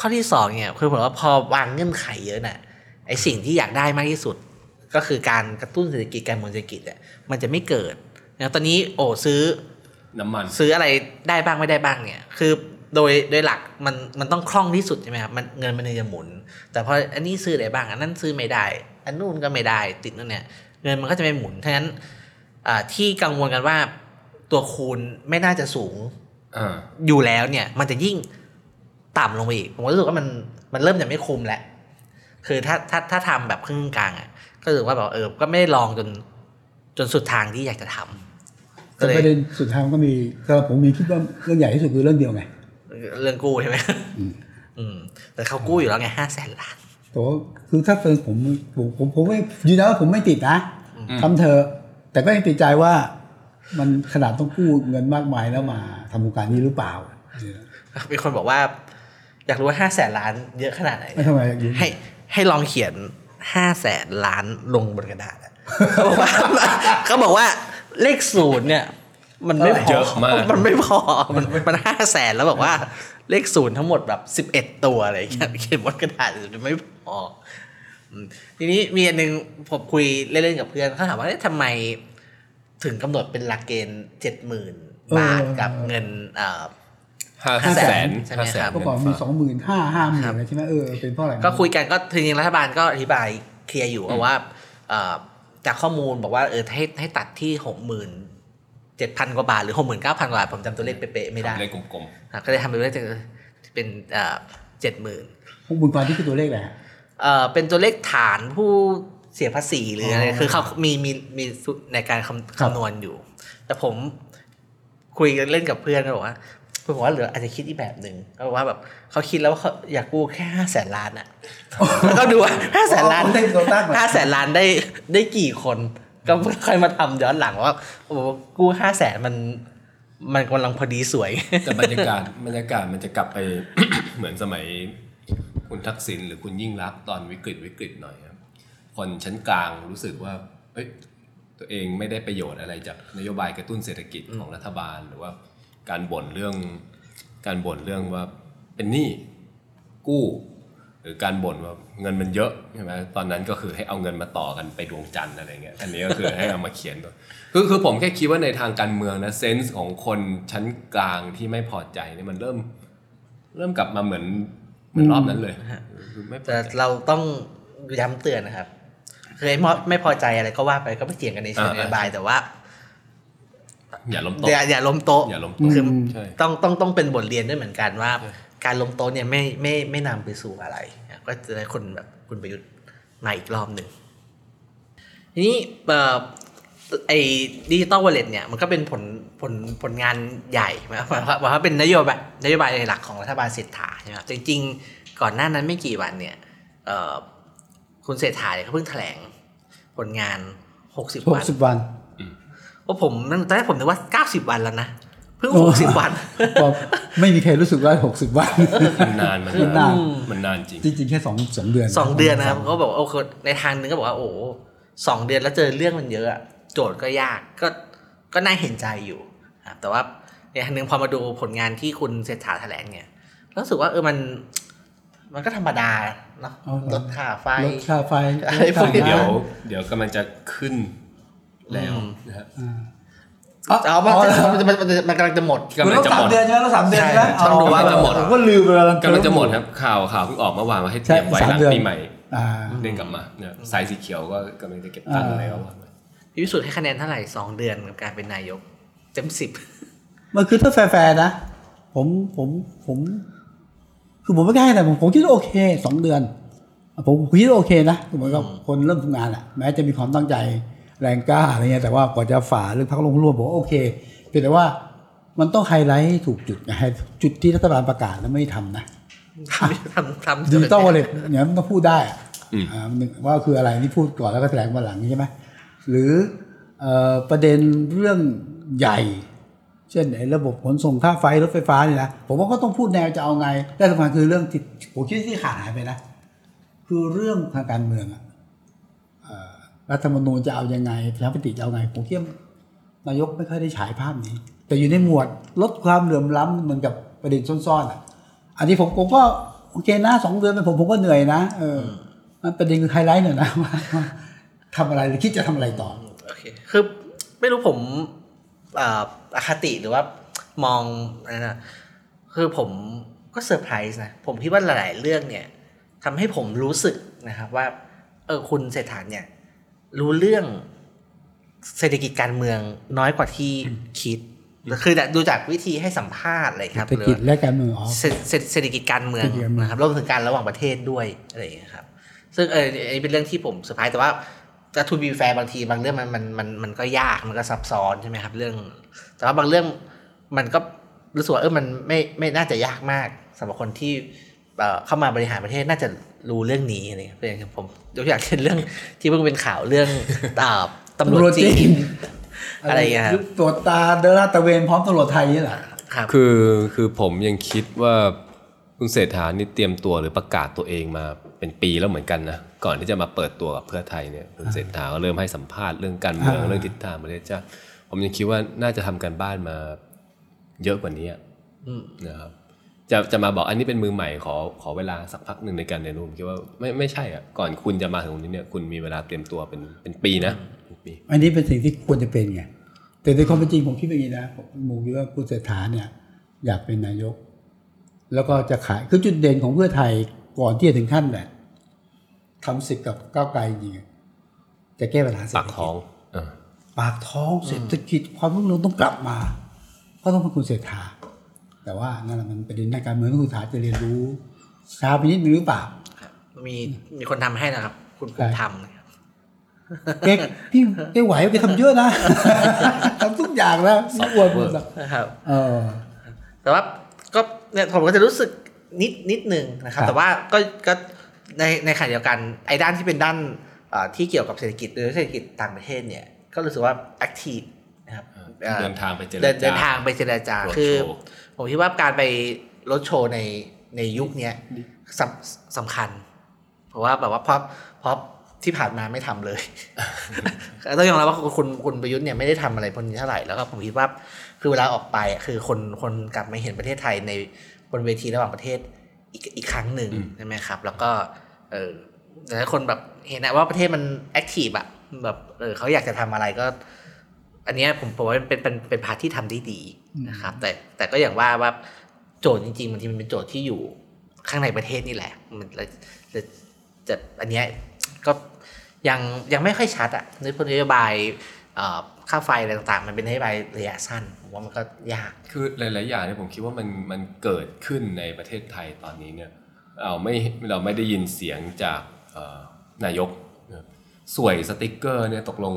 ข้อที่สองเนี่ยคือผมว่าพอวางเงื่อนไขเยอะน่ะไอสิ่งที่อยากได้มากที่สุด ก็คือการกระตุ้นเศรษฐกิจการเมืองเศรษฐกิจอะมันจะไม่เกิด อย่างตอนนี้โอ้ซื้อน้ำมัน ซื้ออะไรได้บ้างไม่ได้บ้างเนี่ย คือโดยโดยหลักมันมันต้องคล่องที่สุดใช่ไหมครับมันเงินมันถึงจะหมุน แต่พออันนี้ซื้ออะไรบ้างอันนั้นซื้อไม่ได้ อันนู้นก็ไม่ได้ติดนั่นเนี่ยเงินมันก็จะไม่หมุนทั้งนั้นอ่าที่กังวลกันว่าตัวคูณไม่น่าจะสูงอ่าอยู่แล้วเนี่ย มันจะยิ่งต่ำลงไปอีกผมก็รู้สึกว่ามันมันเริ่มจะไม่คุ้มแล้วคือถ้าถ้าถ้าทำแบบครึ่งกลางอะก็รู้สึกว่าแบบเออก็ไม่ได้ลองจนจนสุดทางที่อยากจะทำ ก็แต่เลยประเด็นสุดท้ายมันก็มีสำหรับผมมีคิดว่าเรื่องใหญ่ที่สุดคือเรื่องเดียวไง เรื่องกู้ใช่ไหมอืมแต่เขากู้อยู่แล้วไงห้าแสนล้านแต่ว่าคือถ้าเป็นผมผมผมผมไม่ยืนยันว่าผมไม่ติดนะอืมทำเธอะแต่ก็ยังติดใจว่า มันขนาดต้องกู้เงินมากมายแล้วมาทำโครงการนี้หรือเปล่ามีคนบอกว่า อยากรู้ว่าห้าแสนล้านเยอะขนาดไหนไม่ทำไมให้ให้ลองเขียนห้าแสนล้านลงบนกระดาษอะเขาบอกว่าเขาบอกว่า เลขศูนย์เนี่ย มันไม่พเยออะมาก มันไม่พอ มันมันห้าแสนแล้วบอกว่า เลขศูนย์ทั้งหมดแบบสิบเอ็ดตัวอะไรอย่างเงี้ยเขียนบนกระดาษมันไม่พออืมทีนี้มีอันหนึ่งผมคุยเล่นๆกับเพื่อนเขาถามว่าเอ๊ะทำไมถึงกำหนดเป็นหลักเกณฑ์เจ็ดหมื่นบาทกับเงินเอ่อห้าห้าแสแสนนใช่ไหมห้าแสครันบเมื่อก่อนมีสองหมื่นห้าห้าหมื่นอะไรใช่ไหมเออเป็นเพราะอะไรก็คุยกันก็ทีนี้รัฐบาลก็อธิบายเคลียร์อยู่ว่าเอ่อ จากข้อมูลบอกว่าเออให้ให้ตัดที่หกหมื่นเจ็ดพันกว่าบาท หรือหกหมื่นเก้าพันกว่าบาท ผมจำตัวเลขเป๊ะๆไม่ได้เลขกลมอะก็เลยทำเป็นเลขเป็นเจ็ดหมื่นพวกบุญกรที่คือตัวเลขอะไรฮะเอ่อเป็นตัวเลขฐานผู้เสียภาษีหรืออะไรอ๋อคือเขามีมีมีในการคำครับคำนวณอยู่ แต่ผมคุยกันเล่นกับเพื่อนก็บอกว่า เพื่อนบอกว่าเหลืออาจจะคิดอีกแบบหนึ่งก็บอกว่าแบบเขาคิดแล้วว่าเขาอยากกู้แค่ห้าแสนล้านอะแล้วก็ดูว่าห้าแสนล้านอ๋อเป็นตัวตั้งเหรอห้าแสนล้านได้ได้กี่คน ก็ค่อยมาทำย้อนหลังว่าโอ้โหกู้ห้าแสนมันมันกำลังพอดีสวยๆแต่บรรยากาศบรรยากาศมันจะกลับไปเหมือนสมัยคุณทักษิณหรือคุณยิ่งรักษณ์ตอนวิกฤตวิกฤตหน่อยครับคนชั้นกลางรู้สึกว่าเอ้ยตัวเองไม่ได้ประโยชน์อะไรจากนโยบายกระตุ้นเศรษฐกิจของรัฐบาลหรือว่า การบ่นเรื่อง การบ่นเรื่องว่าเป็นหนี้กู้ หรือการบ่นว่าเงินมันเยอะใช่ไหมตอนนั้นก็คือให้เอาเงินมาต่อกันไปดวงจันทร์อะไรเงี้ยอันนี้ก็คือให้เอามาเขียนตัวคือคือผมแค่คิดว่าในทางการเมืองนะเซนส์ของคนชั้นกลางที่ไม่พอใจเนี่ยมันเริ่ม เริ่มกลับมาเหมือนเหมือนรอบนั้นเลยแต่เราต้องย้ำเตือนนะครับเคยไม่พอใจอะไรก็ว่าไปก็ไม่เถียงกันในเชิงนโยบายแต่ว่า อย่าล้มโต๊ะอย่าอย่าล้มโต๊ะอย่าล้มโต๊ะคือใช่ต้องต้องต้องเป็นบทเรียนด้วยเหมือนกันว่า การล้มโต๊ะเนี่ยไม่ไม่ไม่นำไปสู่อะไรนะก็จะได้คนแบบคุณประยุทธ์มาอีกรอบหนึ่งทีนี้เอ่อไอ้ดิจิตอลวอลเล็ตเนี่ยมันก็เป็นผลผลผลงานใหญ่หมายความว่าหมายความว่าเป็นนโยบายนโยบายหลักของรัฐบาลเศรษฐาใช่ไหมครับจริงๆ ก่อนหน้านั้นไม่กี่วันเนี่ยเอ่อคุณเศรษฐาเนี่ยเขาเพิ่งแถลงผลงาน 60วันหกสิบวัน เพราะผมตอนแรกผมนึกว่า90วันแล้วนะเพิ่งโอ้60วันก็ไม่มีใครรู้สึกว่าหกสิบวันมันนานมันมันนานมันนานจริงจริงๆแค่สองสองเดือนสองเดือนนะครับเขาบอกว่าโอ้โหในทางหนึงก็บอกว่าโอ้โหสองเดือนแล้วเจอเรื่องมันเยอะอะโจทย์ก็ยากก็ก็น่าเห็นใจอยู่ครับแต่ว่าในทางหนึงพอมาดูผลงานที่คุณเศรษฐาแถลงเนี่ยรู้สึกว่าเออมันมันก็ธรรมดาเนาะลดค่าไฟลดค่าไฟอะไรพวกนี้เดี๋ยวลเดี๋ยวกำลังจะขึ้น แล้วนะฮะค่าเอามันมันมันมันมันกำลังจะหมดกำลังจะหมดสามเดือนใช่ไหมแล้วสามเดือนใช่ใช่ไหมต้องดูว่าจะหมดผมก็ลืมไปแล้วกำลังจะหมดครับข่าวข่าวเพิ่งออกเมื่อวานว่าให้เตรียมไว้ใช่หลังสามเดือนปีใหม่อ่าเด้งกลับมาเนี่ยสายสีเขียวก็กำลังจะเก็บตังค์อะไรแล้วพี่วิสุทธ์ให้คะแนนเท่าไหร่สองเดือนกับการเป็นนายกเต็มสิบมันคือถ้าแฟร์ๆนะผมผมผม คือผมไม่กล้าให้แต่ผมผมคิดว่าโอเคสองเดือนผมผมคิดว่าโอเคนะเหมือนกับคนเริ่มทำงานอะแม้จะมีความตั้งใจ แรงกล้าอะไรเงี้ยแต่ว่ากว่าจะฝ่าเรื่องพักลงร่วมผมว่าโอเคเพียงแต่ว่ามันต้องไฮไลท์ให้ถูกจุดไงให้จุดที่รัฐบาลประกาศแล้วไม่ทำนะทำทำทำดิจิตอลวอลเล็ตเนี่ยมันต้องพูดได้อะอืมอ่ามันว่าคืออะไรนี่พูดก่อนแล้วก็แถลงมาหลังใช่ไหมหรือเอ่อประเด็นเรื่องใหญ่ เช่นไอ้ระบบขนส่งค่าไฟรถไฟฟ้าเนี่ยนะผมว่าก็ต้องพูดแนวจะเอาไงและสำคัญคือเรื่องที่ผมคิดที่ขาดหายไปนะ คือเรื่องทางการเมืองอะเอ่อ รัฐธรรมนูญจะเอายังไงประชาธิปไตยจะเอาไงผมคิดว่านายกไม่ค่อยได้ฉายภาพนี้ แต่อยู่ในหมวดลดความเหลื่อมล้ำเหมือนกับประเด็นซ่อนๆอะ อันนี้ผมผมก็โอเคนะสองเดือนเป็นผมผมก็เหนื่อยนะเออมันประเด็นคือไฮไลท์หน่อยนะว่าทำอะไรหรือคิดจะทำอะไรต่อโโอเคคือไม่รู้ผมอคติหรือว่ามองอะไรนะคือผมก็เซอร์ไพรส์นะ ผมคิดว่าหลาย ๆ เรื่องเนี่ยทำให้ผมรู้สึกนะครับว่า เออคุณเศรษฐาเนี่ย รู้เรื่องเศรษฐกิจการเมืองน้อยกว่าที่คิดคือดูจากวิธีให้สัมภาษณ์อะไรคเศรรับษฐกิจและการเมืองอ๋อเศรษเศรษเศรษฐกิจการเมืองเศรษฐกิจการเมืองนะครับรวมถึงการระหว่างประเทศด้วยอะไรอย่างเงี้ยครับ ซึ่งเอออันนี้เป็นเรื่องที่ผมเซอร์ไพรส์แต่ว่าจะ to be fair บางทีบางเรื่องมันมันมันมันก็ยากมันก็ซับซ้อนใช่ไหมครับ เรื่อง แต่ว่าบางเรื่องมันก็รู้สึกว่าเออมันไม่ไม่น่าจะยากมากสำหรับคนที่ เอ่อเข้ามาบริหารประเทศน่าจะรู้เรื่องนี้อะไรอย่างเงี้ยเป็นอย่างผมยกตัวอย่างเช่นเรื่องที่เพิ่งเป็นข่าวเรื่องอ่าตำรวจจีนอะไรอย่างเงี้ยครับตรวจตาเดินลาดตระเวนพร้อมตำรวจไทยนี่แหละครับคือคือผมยังคิดว่าคุณเศรษฐานี่เตรียมตัวหรือประกาศตัวเองมาเป็นปีแล้วเหมือนกันนะก่อนที่จะมาเปิดตัวกับเพื่อไทยเนี่ยคุณเศรษฐาก็เริ่มให้สัมภาษณ์เรื่องการเมืองอ่าเรื่องทิศทางประเทศชาติผมยังคิดว่าน่าจะทำการบ้านมาเยอะกว่านี้อะอืมนะครับ จะจะมาบอกอันนี้เป็นมือใหม่ขอขอเวลาสักพักหนึ่งในการเรียนรู้ผมคิดว่าไม่ไม่ใช่อะก่อนคุณจะมาถึงตรงนี้เนี่ยคุณมีเวลาเตรียมตัวเป็นเป็นปีนะเป็นปีอันนี้เป็นสิ่งที่ควรจะเป็นไงแต่ในความเป็นจริงผมคิดแบบนี้นะผมผมคิดว่าคุณเศรษฐาเนี่ย อยากเป็นนายก แล้วก็จะขายคือจุดเด่นของเพื่อไทยก่อนที่จะถึงขั้นแบบทำศึกกับก้าวไกลจริงๆจะแก้ปัญหาเศรษปาฐกกิท้องจเออปากท้องเศรษฐกิจความรุ่งเรืองต้องกลับมา ก็ต้องเป็นคุณเศรษฐา แต่ว่านั่นแหละมันประเด็นทางการเมืองที่คุณเศรษฐาจะเรียนรู้ช้าไปนิดนึงหรือเปล่ามีมีคนทำให้นะครับ คุณภูมิธรรมนะครับแกพี่แกไหวแกทำเยอะนะทำทุกอย่างนะไม่อวดหมดหรอกนะครับเออแต่ว่าก็เนี่ยผมก็จะรู้สึกนิดนิดหนึ่งนะครับครับแต่ว่าก็ก็ในในขณะเดียวกันไอ้ด้านที่เป็นด้านเอ่อที่เกี่ยวกับเศรษฐกิจหรือเศรษฐกิจต่างประเทศเนี่ย ก็รู้สึกว่าแอคทีฟนะครับอ่อเดินทางไปเจรเดินจาเดินทางไปเจรจาโรดคือโชว์ ผมคิดว่าการไปรถโชว์ในในยุคเนี้ยสำสำคัญ เพราะว่าแบบว่าเพราะเพราะที่ผ่านมาไม่ทำเลยต้องยอมรับว่าคุณคุณประยุทธ์เนี่ยไม่ได้ทำอะไรพวกนี้เท่าไหร่แล้วก็ผมคิดว่าคือเวลาออกไปอะคือคนคนกลับมาเห็นประเทศไทยในบนเวทีระหว่างประเทศอีกอีกครั้งหนึ่งอืมใช่ไหมครับ แล้วก็เออแต่ถ้าคนแบบเห็นนะว่าประเทศมัน active อะแบบเออเขาอยากจะทำอะไรก็ อันเนี้ยผมผมว่าเป็นเป็นเป็น part ที่ทำได้ดีนะครับ แต่แต่ก็อย่างว่าว่าโจทย์จริงๆบางทีมันเป็นโจทย์ที่อยู่ข้างในประเทศนี่แหละ มันเลยจะจะอันเนี้ยก็ยังยังไม่ค่อยชัดอะในนโยบายเอ่อค่าไฟอะไรต่างๆ มันเป็นนโยบายระยะสั้นผมว่ามันก็ยาก คือหลายๆอย่างเนี่ยผมคิดว่ามันมันเกิดขึ้นในประเทศไทยตอนนี้เนี่ยเราไม่เราไม่ได้ยินเสียงจากเอ่อนายกนะครับส่วยสติกเกอร์เนี่ยตกลง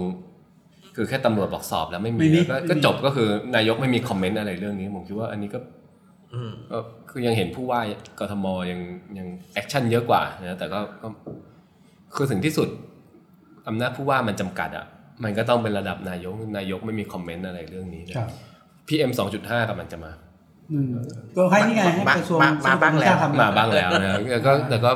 คือแค่ตำรวจบอกสอบแล้วไม่มีไม่มีก็ไม่มีก็จบก็คือนายกไม่มี comment อะไรเรื่องนี้ผมคิดว่าอันนี้ก็อืมก็คือยังเห็นผู้ว่ากทมยังยัง action เยอะกว่านะแต่ก็ก็คือถึงที่สุดอำนาจผู้ว่ามันจำกัดอะมันก็ต้องเป็นระดับนายกนายกไม่มีคอมเมนต์อะไรเรื่องนี้เลยครับ PM 2.5กำลังจะมาอืมก็ให้นี่ไงให้มากระทรวงมามาบ้างแล้วทำมาบ้างแล้วนะแต่ก็แต่ก็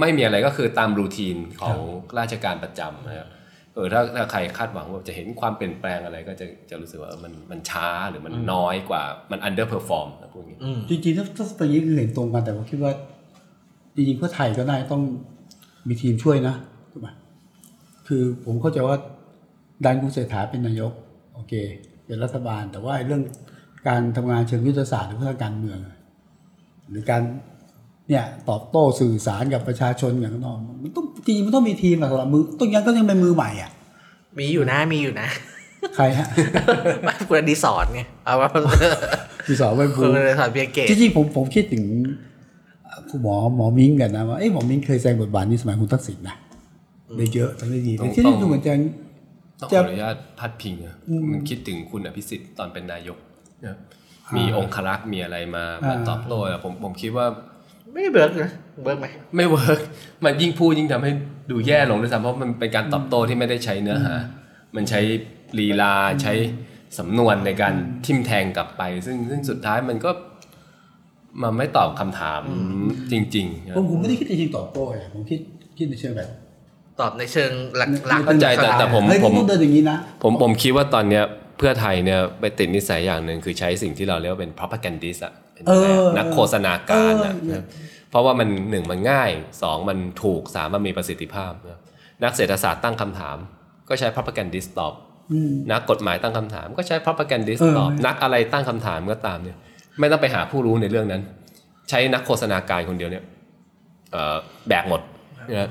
ไม่มีอะไรก็คือตามรูทีนของราชการประจำนะครับ เออถ้าถ้าใครคาดหวังว่าจะเห็นความเปลี่ยนแปลงอะไรก็จะจะรู้สึกว่าเออมันมันช้าหรือมันน้อยกว่ามัน underperform นะพูดอย่างนี้อืมจริงๆถ้าถ้าตรงนี้คือเห็นตรงกันแต่ผมคิดว่า จริงๆเพื่อไทยก็ได้ต้องมีทีมช่วยนะถูกไหมคือผมเข้าใจว่าดันคุณเศรษฐาเป็นนายก โอเค เป็นรัฐบาล แต่ว่าไอ้เรื่องการทำงานเชิงยุทธศาสตร์หรือเพื่อการเมือง หรือการ เนี่ยตอบโต้สื่อสารกับประชาชนอย่างข้างนอกมันต้องจริงๆมันต้องมีทีมอะสำหรับมือต้องยังก็ยังเป็นมือใหม่อะ มีอยู่นะมีอยู่นะ ใครฮะคุณอดีสอนไงเอาว่าที่สอนไว้คุภูณอดีสอนเพียงเกตจริงๆผมผมคิดถึงคุณหมอหมอมิ้งกันนะว่าเอ้หมอมิ้งเคยแสดงบทบาทนี้สมัยคุณทักษิณนะได้เยอะทำได้ดีต้องแต่ที่ต้นี่องดูเหมือนจะต้องขจะออนุญาตพัดพิงนะอืมมันคิดถึงคุณอภิสิทธิ์ตอนเป็นนายกนะมีองครักษ์มีอะไรมามาอ่าตอบโต้อะผมผมคิดว่า ไม่เบิร์กนะเบิร์กไหมไม่เวิร์กมันยิ่งพูดยิ่งทำให้ดูแย่ลงด้วยซ้ำเพราะมันเป็นการตอบโต้ที่ไม่ได้ใช้เนื้อหา มันใช้ลีลาใช้สำนวนในการทิมแทงกลับไป ซึ่งซึ่งสุดท้ายมันก็มันไม่ตอบคำถามจริงๆนะผมผมไม่ได้คิดในเชิงตอบโต้เลยผมคิดคิดในเชิงแบบ ตอบในเชิงหลักหลักเข้าใจแต่แต่ผมเฮ้ยผมต้องเดินอย่างนี้นะผมผมคิดว่าตอนเนี้ยเพื่อไทยเนี่ยไปติดนิสัยอย่างหนึ่งคือใช้สิ่งที่เราเรียกว่าเป็น propagandist อะเป็นเออนักโฆษณาการอะ เออนะครับเพราะว่ามันหนึ่งมันง่ายสองมันถูกสามมันมีประสิทธิภาพนะครับนักเศรษฐศาสตร์ตั้งคำถาม ก็ใช้ propagandist ตอบอืมนักกฎหมายตั้งคำถาม ก็ใช้ propagandist เออตอบนักอะไรตั้งคำถามก็ตามเนี่ยไม่ต้องไปหาผู้รู้ในเรื่องนั้น ใช้นักโฆษณาการคนเดียวเนี่ยเอ่อแบกหมดนะ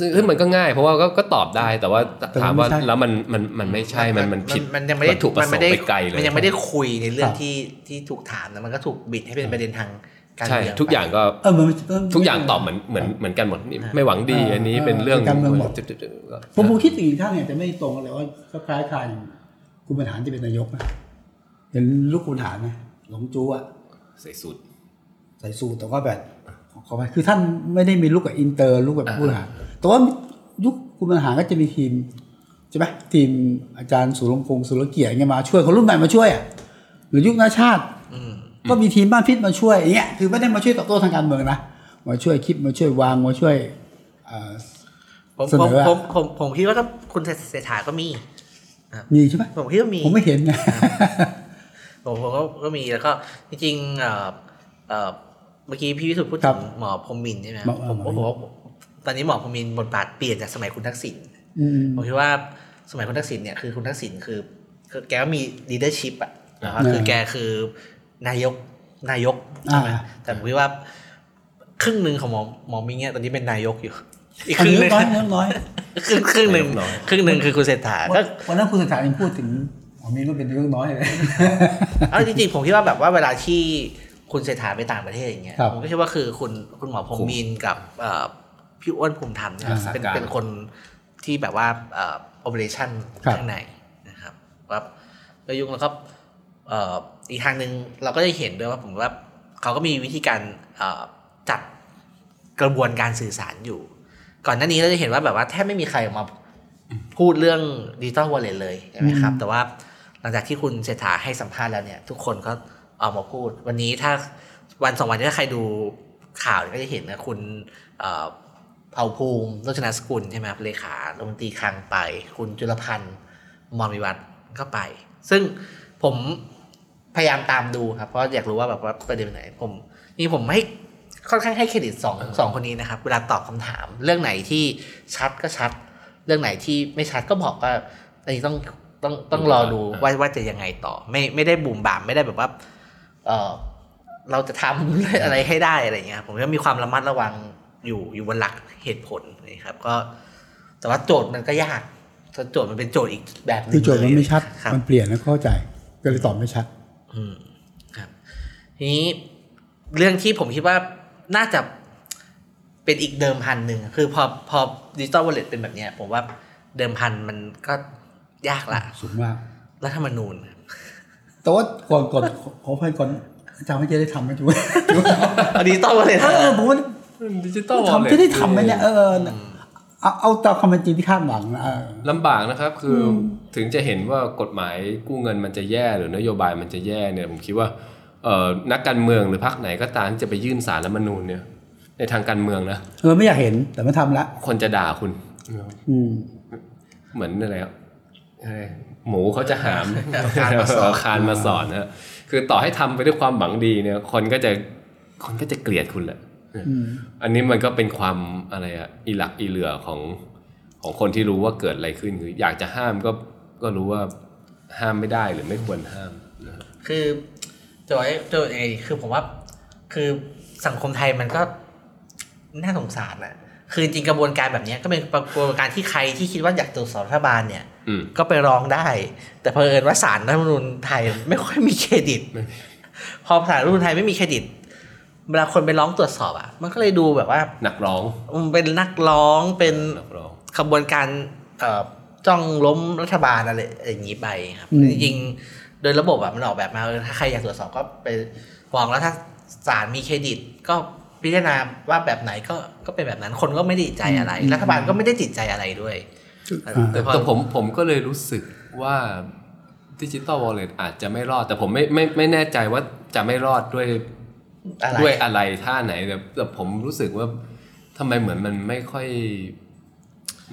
ซึ่งซึ่งมันก็ง่าย เพราะว่าก็ก็ตอบได้แต่ว่าถามว่าแล้วมันมันมันไม่ใช่มันมันผิดมันยังไม่ได้ถูกประมันสไม่งได้ค์ไปไกลเลยมันยังไม่ได้คุยในเรื่อคงรับที่ที่ถูกถามนะมันก็ถูกบิดให้เป็นประเด็นทาง การใช่ เมืองทุกอย่างก็เออมันมันทุกอย่างตอบเหมือนเหมือนเหมือนกันหมดนี่ไม่หวังดีเอออัอันนี้เป็นเรื่องเป็นการเมืองหมดจุดๆๆผมผมคิดอีกท่านเนี่ยจะไม่ตรงกันเลยว่าก็คล้ายคล้ายๆคุณบรรหารจะเป็นนายกนะเห็นลูกคุณหารไหมหลงจู้อะใส่สูตรใส่สูทแต่ว่าแบบขอไปคือท่านไม่ได้มีลูกกับอินเตอร์ลูกแบบผู้บริหารแต่ว่ายุคคุณบรรหารก็จะมีทีมใช่ไหมทีมอาจารย์สุรพงศ์สุรเกียรติเงี้ยมาช่วยคนรุ่นใหม่มาช่วยอะหรือยุคนาชาติอืม ก็มีทีมบ้านพิษมาช่วยอย่างเงี้ยคือไม่ได้มาช่วยตอบโต้ทางการเมืองนะมาช่วยคิดมาช่วยวางมาช่วยเอ่อผมเสผมนออะผมผมผมคิดว่าก็คุณเศรษฐาก็มีมีใช่ไหมผมคิดว่ามีผมไม่เห็นนะผมผมก็ก็มีแล้วก็จริงๆเอ่อเอ่อเมื่อกี้พี่วิสุทธ์พูดครัถึบงหมอพรหมมินทร์ใช่ไหมหมอผมหมอผมว่าตอนนี้หมอพรหมมินทร์บทบาทเปลี่ยนจากสมัยคุณทักษิณอืมผมคิดว่าสมัยคุณทักษิณเนี่ยคือคุณทักษิณคือ คือแกก็มี leadership อะนะครับอ่าคือแกคือ นายกนายกใช่ไหมอ่าแต่ผมคิดว่า ครึ่งหนึ่งของหมอหมอมิงเนี่ยตอนนี้เป็นนายกอยู่ อีกอันครึ่งนี้หนึ่งน้อยเล็กน้อยครึ่งครึ่งหนึ่งน้อยครึ่งหนึ่งคือคุณเศรษฐาก็วันนั้นคุณสถานีพูดถึงอ๋อมีก็เป็นเรื่องน้อยเลยเอาจริงๆผมคิดว่าแบบว่าเวลาที่คุณเศรษฐาไปต่างประเทศอย่างเงี้ยครับผมก็คิดว่าคือคุณคุณหมอพรหมมินทร์กับเอ่อพี่อ้วนภูมิธรรมเนี่ยอ่าเป็นการเป็นคนที่แบบว่าเอ่อ operation ครับข้างในนะครับว่าแล้วยุคแล้วก็เอีกทางหนึ่งเราก็จะเห็นด้วยว่าผมว่าเขาก็มีวิธีการจัดกระบวนการสื่อสารอยู่ ก่อนหน้านี้เราจะเห็นว่าแบบว่าแทบไม่มีใครออกมาพูดเรื่องดิจิตอลวอลเล็ตเลยใช่ไหมครับ แต่ว่าหลังจากที่คุณเศรษฐาให้สัมภาษณ์แล้วเนี่ย ทุกคนก็ออกมาพูด วันนี้ถ้าวันสองวันนี้ถ้าใครดูข่าวก็จะเห็นนะคุณเผ่าภูมิโรจนสกุลใช่ไหมครับเลขารัฐมนตรีคลังไป คุณจุลพันธ์มรวิวัฒน์ก็ไป ซึ่งผม พยายามตามดูครับเพราะอยากรู้ว่าแบบว่าประเด็นไหน ผมนี่ผมให้ค่อนข้างให้เครดิตสองสองคนนี้นะครับ เวลาตอบคำถาม เรื่องไหนที่ชัดก็ชัด เรื่องไหนที่ไม่ชัดก็บอกว่าอันนี้ต้องต้องต้องรอดูว่าว่าจะยังไงต่อ ไม่ไม่ได้บุ่มบามไม่ได้แบบว่า เออเราจะทำอะไรให้ได้อะไรเงี้ยครับผมก็มีความระมัดระวังอยู่อยู่บนหลักเหตุผลนะครับ ก็ แต่ว่าโจทย์มันก็ยากโจทย์มันเป็นโจทย์อีกแบบหนึงคือโจทย์มันไม่ชัดครับมันเปลี่ยนแล้วเข้าใจก็เลยตอบไม่ชัด อืมครับทีนี้เรื่องที่ผมคิดว่าน่าจะเป็นอีกเดิมพันหนึ่งคือพอพอดิจิตอลวอลเล็ตเป็นแบบเนี้ย ผมว่าเดิมพันมันก็ยากละสูงมากรัฐธรรมนูญแต่ว่าก่อนก่อนขอขออภัยก่อนอาจารย์ไม่จะได้ทำไหมจุ๊ยดิจิตอลวอลเล็ตเออผมว่าดิจิตอลทำจะได้ทำไหมเนี่ยเออ เอาเอาตามความเป็นจริงที่คาดหวังนะเออลำบากนะครับคืออถึงจะเห็นว่ากฎหมายกู้เงินมันจะแย่หรือนโยบายมันจะแย่เนี่ยผมคิดว่าเอ่อนักการเมืองหรือพรรคไหนก็ตามที่จะไปยื่นสารรัฐธรรมนูญเนี่ยในทางการเมืองนะเออไม่อยากเห็นแต่ไม่ทำละ คนจะด่าคุณอืมเหมือนอะไรครับเอ้ยหมูเขาจะหามคานมาสอนคานมาสอนนะคือต่อให้ทำไปด้วยความหวังดีเนี่ย คนก็จะคนก็จะเกลียดคุณแหละ อืมอันนี้มันก็เป็นความอะไรอะอีหลักอีเหลือของของคนที่รู้ว่าเกิดอะไรขึ้นคืออยากจะห้ามก็ก็รู้ว่าห้ามไม่ได้หรือไม่ควรห้ามนะครับคือโจทย์โจทย์เองคือผมว่าคือสังคมไทยมันก็น่าสงสารนะคือจริงๆกระบวนการแบบเนี้ยก็เป็นกระบวนการที่ใครที่คิดว่าอยากตรวจสอบรัฐบาลเนี่ยอืมก็ไปร้องได้ แต่เพอเอิญว่าศาลรัฐธรรมนูญไทยไม่ค่อยมีเครดิตไม่พอศาลรัฐธรรมนูญไทยไม่มีเครดิต เวลาคนไปร้องตรวจสอบอะ มันก็เลยดูแบบว่านักร้องมันเป็นนักร้องเป็นนักร้องขบวนการเอ่อจ้องล้มรัฐบาลอะไรอย่างนี้ไปครับอืมจริงๆโดยระบบแบบมันออกแบบมาเออถ้าใครอยากตรวจสอบก็ไปฟ้องแล้วถ้าศาลมีเครดิต ก็พิจารณาว่าแบบไหนก็ก็เป็นแบบนั้นคนก็ไม่ได้ติดใจอะไรรัฐบาลก็ไม่ได้ติดใจอะไรด้วยอ่าแต่แต่ผมผมก็เลยรู้สึกว่าดิจิตอลวอลเล็ตอาจจะไม่รอด แต่ผมไม่ไม่ไม่แน่ใจว่าจะไม่รอดด้วยอะไร ด้วยอะไรท่าไหนแต่แต่ผมรู้สึกว่าทำไมเหมือนมันไม่ค่อย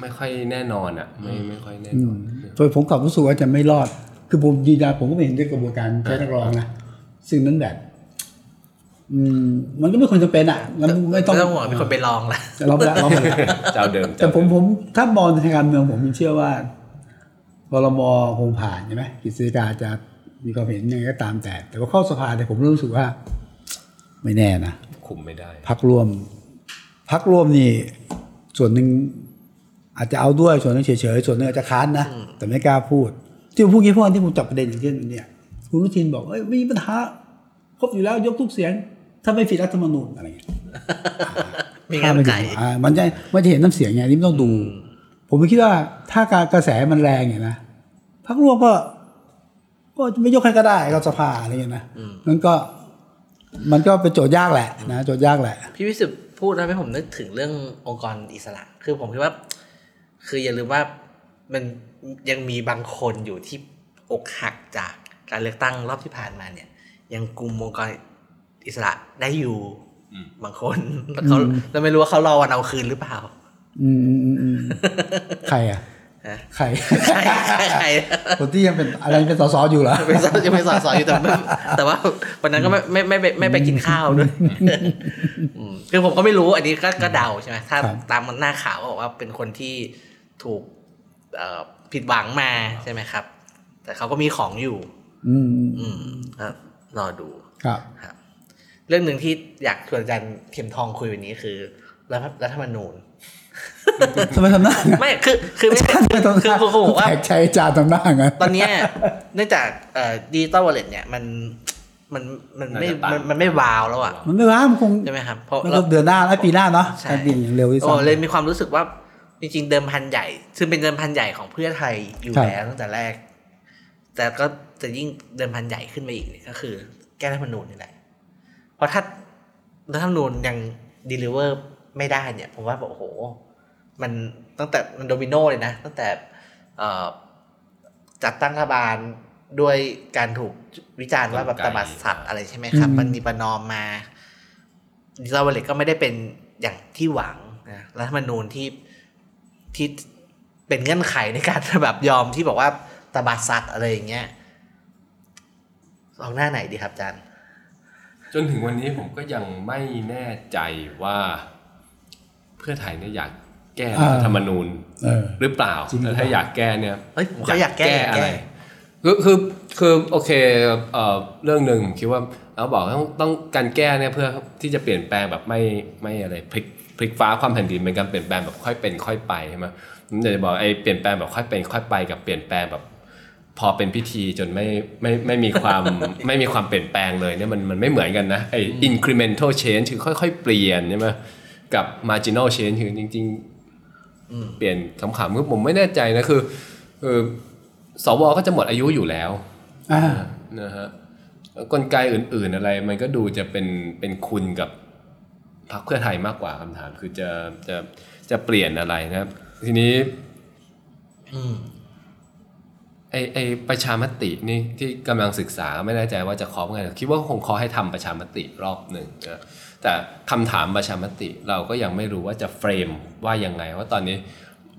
ไม่ค่อยแน่นอนอะ ไม่ไม่ค่อยแน่อืนอมนโดยผมกลับรู้สึกว่าจะไม่รอด คือผมยืนยันผมก็ไม่เห็นด้วยกระบวนการใช้นักร้องนะซึ่งนั้นแบบอืมมันก็ไม่ควรจะเป็นอะมันไม่ต้องไม่ต้องห่วงมีคนไปลองละเราไปละเราไปละเจ้าเดิมแต่ผมผมถ้ามองในทางการเมืองผมยังเชื่อว่าบรมคงผ่านใช่ไหมกฤษฎีกาจะมีความเห็นยังไงก็ตามแต่ แต่ว่าเข้าสภาเนี่ยผมรู้สึกว่า ไม่แน่นะคุมไม่ได้พักร่วมพักร่วมนี่ส่วนหนึ่งอาจจะเอาด้วยส่วนหนึงเฉยๆส่วนหนึงอาจจะค้านนะแต่ไม่กล้าพูด ที่ผมพูดงี้เพราะว่าที่ผมจับประเด็นอย่างเช่นเนี่ยคุณอนุทินบอกเอ้ยไม่มีปัญหาครบอยู่แล้วยกทุกเสียง ถ้าไม่ผิดรัฐธรรมนูญอะไรเงี้ยมีเงื่อนไขอ่ามันจะมันจะเห็นน้ำเสียงไงนี่ไม่ต้องดู ผมคิดว่าถ้าการกระแสมันแรงเนี่ยนะพักร่วมก็ ก็ไม่ยกให้ก็ได้ก็สภาอะไรเงี้ยนะมันก็ มันก็เป็นโจทย์ยากแหละนะโจทย์ยากแหละ พี่วิสุทธ์พูดทำให้ผมนึกถึงเรื่ององค์กรอิสระ คือผมคิดว่า คืออย่าลืมว่ามันยังมีบางคนอยู่ที่อกหักจากการเลือกตั้งรอบที่ผ่านมาเนี่ย ยังกลุ่มองค์กรอิสระได้อยู่อืมบางคนแล้วเขาเราไม่รู้ว่าเขารอวันเอาคืนหรือเปล่า อืมอืมอืมอืมใครอะฮะ ใครใครใครคนที่ยังเป็นอะไรเป็นสสอยู่เหรอเป็นสอยังเป็นสอสออยู่แต่ไม่แต่ว่าวันนั้นก็ไม่ไม่ไม่ไม่ไม่ไปกินข้าวด้วยอืมคือผมก็ไม่รู้อันนี้ก็ก็เดาใช่ไหมถ้าครับตามหน้าข่าวก็บอกว่าเป็นคนที่ถูกเอ่อผิดหวังมาใช่ไหมครับ แต่เขาก็มีของอยู่ อืมอืมอืมก็รอดูครับครับ เรื่องหนึ่งที่อยากชวนอาจารย์เข็มทองคุยวันนี้คือรัฐรัฐธรรมนูญ ทำไมทำหน้างั้นไม่คือคือไม่อาจารย์ทำไมทำหคือน้าคือผมว่าแปลกใจอาจารย์ทำหน้างั้นตอนเนี้ยเนื่องจากเอ่อดิจิตอลวอลเล็ตเนี่ยมันมันมันไม่น่าจะต่างมันมันไม่วาวแล้วอะมันไม่ว่ามันคงใช่ไหมครับเพราะมันเราก็เดือนหน้าแล้วปีหน้าเนาะใช่การเปลี่ยนอย่างเร็วที่โอ้สุดเลยมีความรู้สึกว่าจริงๆเดิมพันใหญ่ ซึ่งเป็นเดิมพันใหญ่ของเพื่อไทยอยู่ครับแล้วตั้งแต่แรก แต่ก็จะยิ่งเดิมพันใหญ่ขึ้นมาอีกเนี่ยก็คือ แก้รัฐธรรมนูญนี่แหละเพราะถ้ารัฐธรรมนูญยังด e ลิเวอร์ไม่ได้เนี่ย ผมว่าแบบโอ้โห มันตั้งแต่มันโดมิโนเลยนะตั้งแต่เอ่อจัดตั้งรัฐบาลด้วยการถูกวิจารณ์ว่าแบบกลไกตบัดสัตว์อะไรใช่ไหมครับอืมมันมีประนอมมาดิจิทัลวอลเล็ตก็ไม่ได้เป็นอย่างที่หวังนะรัฐธรรมนูญที่ที่เป็นเงื่อนไขในการแบบยอมที่บอกว่าตบัดสัตว์อะไรอย่างเงี้ยลองหน้าไหนดีครับอาจารย์ จนถึงวันนี้ผมก็ยังไม่แน่ใจว่า เพื่อไทยเนี่ยอยาก แก้อ่ารัฐธรรมนูญเออหรือเปล่าจริงหรือแล้วเปล่าถ้าอยากแก้เนี่ยเฮ้ยผมก็อยากแก้อะไรแก้คือคือคือโอเคเอ่อเรื่องหนึ่งผมคิดว่าเราบอกต้องต้องการแก้เนี่ยเพื่อที่จะเปลี่ยนแปลงแบบไม่ไม่อะไรพลิกพลิกฟ้าความแผ่นดินเป็นการเปลี่ยนแปลงแบบค่อยเป็นค่อยไปใช่ไหมผมจะบอกไอ้เปลี่ยนแปลงแบบค่อยเป็นค่อยไปกับเปลี่ยนแปลงแบบพอเป็นพิธีจนไม่ไม่ไม่มีความไม่มีความเปลี่ยนแปลงเลยเนี่ยมันมันไม่เหมือนกันนะไอ้ incremental change คือค่อย ๆ เปลี่ยนใช่ไหมกับ marginal change คือจริง ๆ เปลี่ยนคำขำคือผมไม่แน่ใจนะคือคือสวก็จะหมดอายุอยู่แล้วอ่านะฮะกลไกอื่น ๆอะไร มันก็ดูจะเป็นเป็นคุณกับพรรคเพื่อไทยมากกว่าคำถาม คือจะจะจะเปลี่ยนอะไรนะครับ ทีนี้อืมไอไอประชามตินี่ที่กำลังศึกษาไม่แน่ใจว่าจะเคาะเมื่อไหร่คิดว่าคงเคาะให้ทำประชามติรอบหนึ่งนะ แต่คำถามประชามติเราก็ยังไม่รู้ว่าจะเฟรมว่ายังไงว่าตอนนี้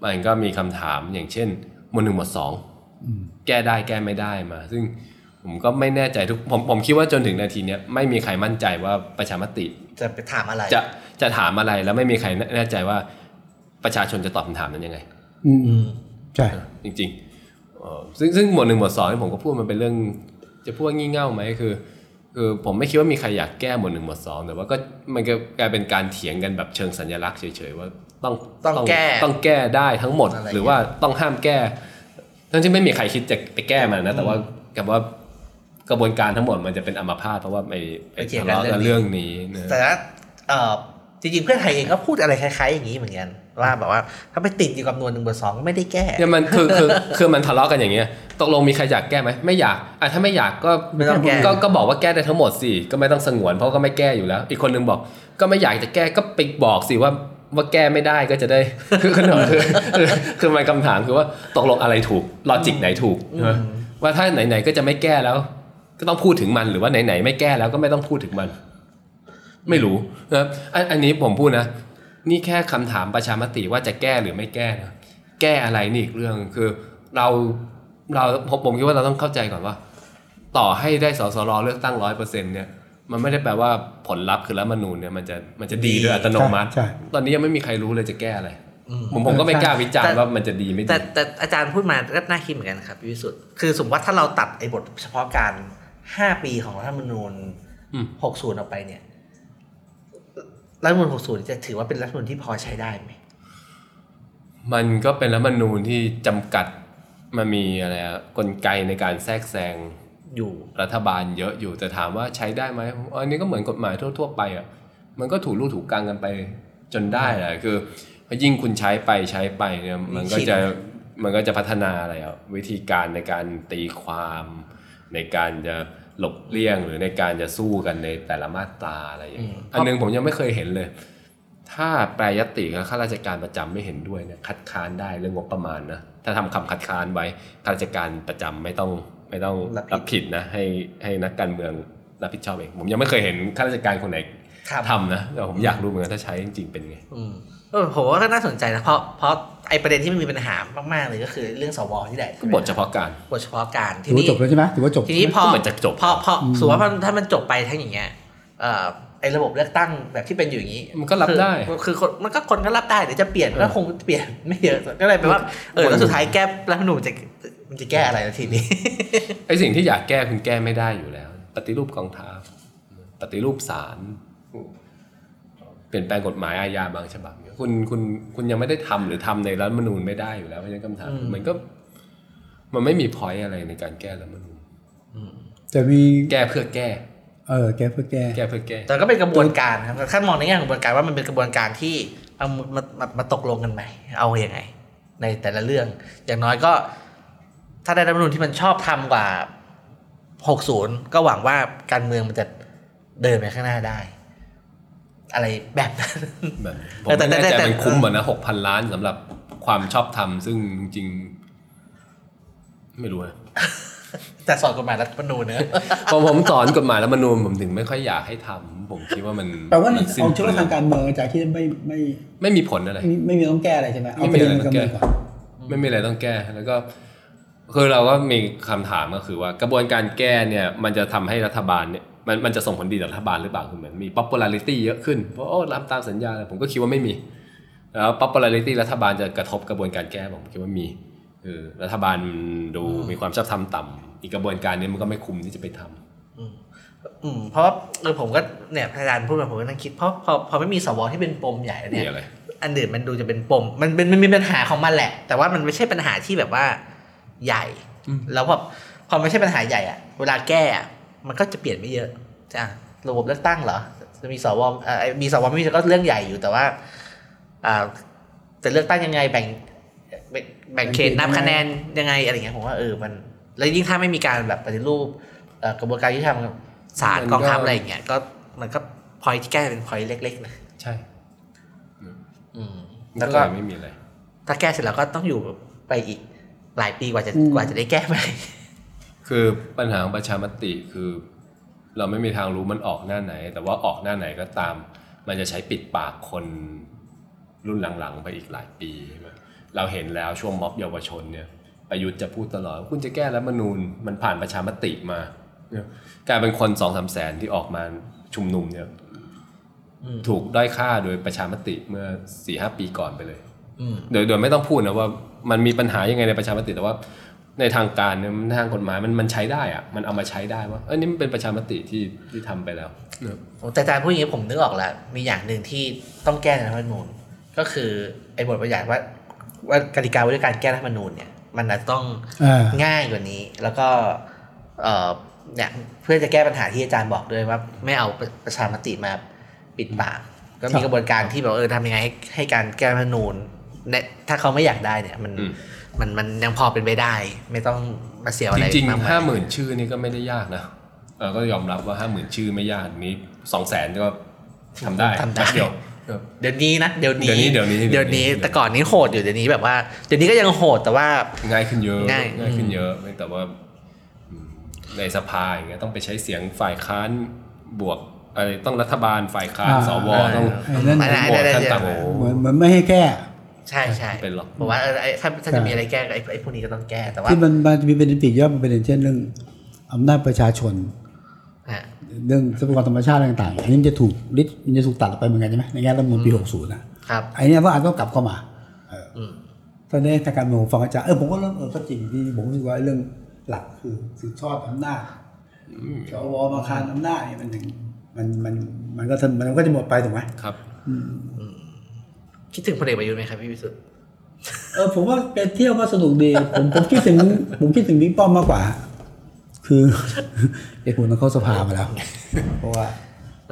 มันก็มีคำถามอย่างเช่นหมวดหนึ่งหมวดสองแก้ได้แก้ไม่ได้มา ซึ่งผมก็ไม่แน่ใจทุกผมผมคิดว่าจนถึงนาทีเนี้ยไม่มีใครมั่นใจว่าประชามติ จะไปถามอะไร จะจะถามอะไรแล้วไม่มีใครแน่ใจว่าประชาชนจะตอบคำถามนั้นยังไง อืมอืมใช่จริงๆเอ่อซึ่งซึ่งหมวดหนึ่งหมวดสองที่ผมก็พูดมันเป็นเรื่อง จะพูดว่างี่เง่าไหมคือ คือผมไม่คิดว่ามีใครอยากแก้หมวดหนึ่งหมวดสองแต่ว่าก็มันก็กลายเป็นการเถียงกันแบบเชิงสัญลักษณ์เฉยๆว่าต้องต้องแก้ต้องแก้ได้ทั้งหมดอะไรหรือว่าต้องห้ามแก้ทั้งที่ไม่มีใครคิดจะไปแก้มันนะ แต่ว่ากับว่ากระบวนการทั้งหมดมันจะเป็นอัมพาตเพราะว่าไปไปไปเถียงทะกันเลาะกันเรื่เรื่อองงนี้นี้นะแต่ว่าเอ่อจริงๆเพื่อนไทยเองก็พูดอะไรคล้ายๆอย่างนี้เหมือนกัน ว่าแบบว่า ถ้าไปติดอยู่กับหนวดหนึ่งเบอร์สองก็ไม่ได้แก้เนี่ยมันคือคือคือมันทะเลาะกันอย่างเงี้ยตกลงมีใครอยากแก้ไหมไม่อยากอะถ้าไม่อยากก็ไม่ต้องแก้ก็ก็บอกว่าแก้ได้ทั้งหมดสิก็ไม่ต้องสงวนเพราะก็ไม่แก้อยู่แล้ว อีกคนนึงบอก ก็ไม่อยากจะแก้ก็ไปบอกสิว่าว่าแก้ไม่ได้ก็จะได้คือคือคือคือคือมันคำถามคือว่าตกลงอะไรถูกลอจิกไหนถูกใช่ไหมว่าถ้าไหนๆก็จะไม่แก้แล้ว ก็ต้องพูดถึงมันหรือว่าไหนๆไม่แก้แล้วก็ไม่ต้องพูดถึงมัน ไม่รู้นะครับอันอันนี้ผมพูดนะ นี่แค่คำถามประชามติว่าจะแก้หรือไม่แก้นะแก้อะไรนี่อีกเรื่องคือเราเราผมผมคิดว่าเราต้องเข้าใจก่อนว่า ต่อให้ได้สสรเลือกตั้งร้อยเปอร์เซ็นต์เนี่ยมันไม่ได้แปลว่าผลลัพธ์คือรัฐธรรมนูญเนี่ยมันจะมันจะดีโดยอัตโนมัติใช่ตอนนี้ยังไม่มีใครรู้เลยจะแก้อะไรอืมผมผมก็ไม่กล้าวิจารแต่ณ์ว่ามันจะดีไม่ดีแต่แต่อาจารย์พูดมาก็น่าคิดเหมือนกันครับพี่วิสุทธ์คือสมมติว่าถ้าเราตัดไอ้บทเฉพาะการ 5 ปีของรัฐธรรมนูญอืม60 ออกไปเนี่ย รัฐธรรมนูญ60 จะถือว่าเป็นรัฐธรรมนูญที่พอใช้ได้ไหม มันก็เป็นรัฐธรรมนูญที่จำกัดมันมีอะไรอะกลไกในการแทรกแซงอยู่รัฐบาลเยอะอยู่แต่ถามว่าใช้ได้ไหมอันนี้ก็เหมือนกฎหมายทั่ว ๆ ไปอะมันก็ถูกลู่ถูกกลางกันไปจนได้แหละคือยิ่งคุณใช้ไปใช้ไปเนี่ยมันก็จะมันก็จะพัฒนาอะไรอะวิธีการในการตีความในการจะ หลบเลี่ยงหรือในการจะสู้กันในแต่ละมาตราอะไรอย่างเงี้ยอันหนึงผมยังไม่เคยเห็นเลย ถ้าแปรยติกับข้าราชการประจำไม่เห็นด้วยเนี่ยคัดค้านได้เรื่องงบประมาณนะถ้าทำคำคัดค้านไว้ข้าราชการประจำไม่ต้องไม่ต้องรับผิดรับผิดนะให้ให้นักการเมืองรับผิดชอบเองผมยังไม่เคยเห็นข้าราชการคนไหนครับทำนะแต่ผมอยากรู้เหมือนกันถ้าใช้จริงๆเป็นไงอืม เออผมว่าก็น่าสนใจนะเพราะเพราะไอ้ประเด็นที่มันมีปัญหามากๆเลยก็คือเรื่องสวที่แหละก็บทเฉพาะการบทเฉพาะการถือว่าจบแล้วใช่ไหมถือว่าจบทีนี้พอก็เหมือนจะจบ พอพอสมมติว่ามันถ้ามันจบไปทั้งอย่างเงี้ยเอ่อไอ้ระบบเลือกตั้งแบบที่เป็นอยู่อย่างนี้มันก็รับได้คือคือคนมันก็คนก็รับได้เดี๋ยวจะเปลี่ยนก็คงเปลี่ยนไม่เยอะก็เลยแปลว่าเออแล้วสุดท้ายแก้รัฐธรรมนูญจะมันจะแก้อะไรแล้วทีนี้ ไอ้สิ่งที่อยากแก้คุณแก้ไม่ได้อยู่แล้ว ปฏิรูปกองทัพปฏิรูปศาลเปลี่ยนแปลงกฎหมายอาญาบางฉบับเนี่ย คุณคุณคุณยังไม่ได้ทำหรือทำในรัฐธรรมนูญไม่ได้อยู่แล้วเพราะฉะนั้นคำถามอืมมันก็ มันไม่มีพอยอะไรในการแก้รัฐธรรมนูญจะมีแก้เพื่อแก้ เออ แก้เพื่อแก้แก้เพื่อแก้ แต่ก็เป็นกระบวนการครับถ้ามองในแง่ของกระบวนการว่ามันเป็นกระบวนการที่เอามามามาตกลงกันใหม่เอาอย่างไง ในแต่ละเรื่อง อย่างน้อยก็ ถ้าได้รัฐธรรมนูญที่มันชอบทำกว่า 60 ก็หวังว่าการเมืองมันจะเดินไปข้างหน้าได้ อะไรแบบนั้นแบบผมแต่ไม่แน่แต่ใจแต่มันคุ้มเหมือนนะหกพันล้านสำหรับความชอบธรรมซึ่งจริงๆไม่รู้นะแต่สอนกฎหมายรัฐธรรมนูญเนอะพอผมสอนกฎหมายรัฐธรรมนูญผมถึงไม่ค่อยอยากให้ทำผมคิดว่ามันแปลว่าในมันสิ้นเอาชีวิตเปลืทาองการเมืองอาจารย์ที่ไม่ไม่ไม่มีผลอะไรไม่ไม่มีต้องแก้อะไรใช่ไหมเอาไม่ปมีระอะเด็ไรนต้กาองรแก้เมืองก่อนไม่มีอะไรต้องแก้แล้วก็คือเราก็มีคำถามก็คือว่ากระบวนการแก้เนี่ย มันจะทำให้รัฐบาลเนี่ย มันมันจะส่งผลดีต่อรัฐบาลหรือเปล่าคือเหมือนมี popularity เยอะขึ้นเพราะโอ้รับตามสัญญาผมก็คิดว่าไม่มีแล้ว popularity รัฐบาลจะกระทบกระบวนการแก้ผมคิดว่ามีเออรัฐบาลดูมีความชอบธรรมต่ำอีกกระบวนการนี้มันก็ไม่คุ้มที่จะไปทำอืมเพราะว่าเออผมก็เนี่ยอาจารย์พูดมาผมก็นั่งคิดเพราะพอพอไม่มีสวที่เป็นปมใหญ่แล้วเนี่มียอะไรอันอื่นมันดูจะเป็นปม มันเป็นมันมีปัญหาของมันแหละ แต่ว่ามันไม่ใช่ปัญหาที่แบบว่าใหญ่ แล้วพอพอไม่ใช่ปัญหาใหญ่อะเวลาแก้อะ มันก็จะเปลี่ยนไม่เยอะจ้ะระบบเลือกตั้งเหรอจะมีสวเอ่อมีสวไม่มีก็เรื่องใหญ่อยู่แต่ว่า อ่าจะเลือกตั้งยังไงแบ่งแบ่งแบ่งเขตนับคะแนนยังไงอะไรเงี้ยผมว่าเออมันแล้วยิ่งถ้าไม่มีการแบบปฏิรูปเอ่อกระบวนการยุติธรรมศาลมันกก็องทัพอะไรอย่างเงี้ยก็มันก็พอยที่แก้เป็นพอยเล็กๆนะใช่อืมแล้แล้ววก็ก็ไม่มีอะไรถ้าแก้เสร็จแล้วก็ต้องอยู่ไปอีกหลายปีกว่าจะอืมกว่าจะได้แก้ไป คือปัญหาของประชามติคือเราไม่มีทางรู้มันออกหน้าไหน แต่ว่าออกหน้าไหนก็ตาม มันจะใช้ปิดปากคนรุ่นหลังๆ ไปอีกหลายปีใช่ไหมเราเห็นแล้วช่วงม็อบเยาวชนเนี่ยประยุทธ์จะพูดตลอดว่าคุณจะแก้รัฐธรรมนูญมันผ่านประชามติมาเนี่ยกลายเป็นคนสองสามแสนที่ออกมาชุมนุมเนี่ยอืมถูกด้อยค่าโดยประชามติเมื่อสี่ห้าปีก่อนไปเลยอืมโดยโดยไม่ต้องพูดนะว่ามันมีปัญหายังไงในประชามติแต่ว่า ในทางการเนี่ยมันทางกฎหมายมันมันใช้ได้อะมันเอามาใช้ได้ว่าเออนี่มันเป็นประชามติที่ที่ทำไปแล้วเนอะแต่อาจารย์พูดอย่างนี้ผมนึกออกแล้วมีอย่างหนึ่งที่ต้องแก้ในรัฐธรรมนูญก็คือไอ้บทบัญญัติว่าว่ากติกาว่าด้วยการแก้รัฐธรรมนูญเนี่ย มันอาจจะต้องอ่าง่ายกว่านี้ แล้วก็เอ่อเนี่ยเพื่อจะแก้ปัญหาที่อาจารย์บอกด้วยว่า ไม่เอาประประชามติมาปิดปากก็ครัมีบกระบวนการที่แบบเออทำยังไงให้ให้การแก้รัฐธรรมนูญเนี่ย ถ้าเขาไม่อยากได้เนี่ยมันอืมมันมันยังพอเป็นไปได้ ไม่ต้องมาเสียอะจไรริงมากๆมาห้ายหมื่นชื่อนี่ก็ไม่ได้ยากนะเออก็ยอมรับว่าห้าหมื่นชื่อไม่ยากนี้สองแสนก็ทำได้ทำได้แป๊บเดียวเออเดี๋ยวนี้นะเดี๋ยวนี้เดี๋ยวนี้เดี๋ยวนี้เดี๋ยวนี้แต่ก่อนนี้โหดอยู่เดี๋ยวนี้แบบว่าเดี๋ยวนี้ก็ยังโหดแต่ว่าง่ายขึ้นเยอะง่ายง่ายขึ้นอืมเยอะแต่ว่าอืมในสภาอย่างเงี้ยต้องไปใช้เสียงฝ่ายค้านบวกอะไรต้องรัฐบาลฝ่ายค้านอ่าสวต้องไอ้นั่นไม่ได้โหวตได้ขั้นได้ต่ำโอ้โหเหมือนเหมือนไม่ให้แก้ ใช่ใช่เป็นหรอกผมว่าเออไอ้ถ้าถ้าจะมีอะไรแก้ไอ้ไอ้พวกนี้ก็ต้องแก้แต่ว่าที่มันมันมีประเด็นปีกย่อยมันประเด็นเช่นเรื่องอำนาจประชาชนฮะเรื่องทรัพยากรธรรมชาติต่างๆอันนี้มันจะถูกลิดมันจะถูกตัดออกไปเหมือนกันใช่ไหมในแง่รัฐธรรมนูญปี60นะครับไอ้เนี่ยว่าอาจต้องกลับเข้ามาเอออืมตอนนี้ทางการเมืองผมฟังอาจารย์เออผมก็เริ่มเออก็จริงที่ผมรู้สึกว่าเรื่องหลักคือสืบทอดอำนาจสวมาคานอำนาจเนี่ยมันถึงมันมันมันก็ทำมันก็จะหมดไปถูกไหมครับ คิดถึงพลเอกประยุทธ์ไหมครับพี่วิสุทธิ์เออผมว่าไปเที่ยวก็สนุกดี ผมผมคิดถึง ผมคิดถึงบิ๊กป้อมมากกว่า คือไอ้คุณต้องเข้าสภามาแล้ว เพราะว่า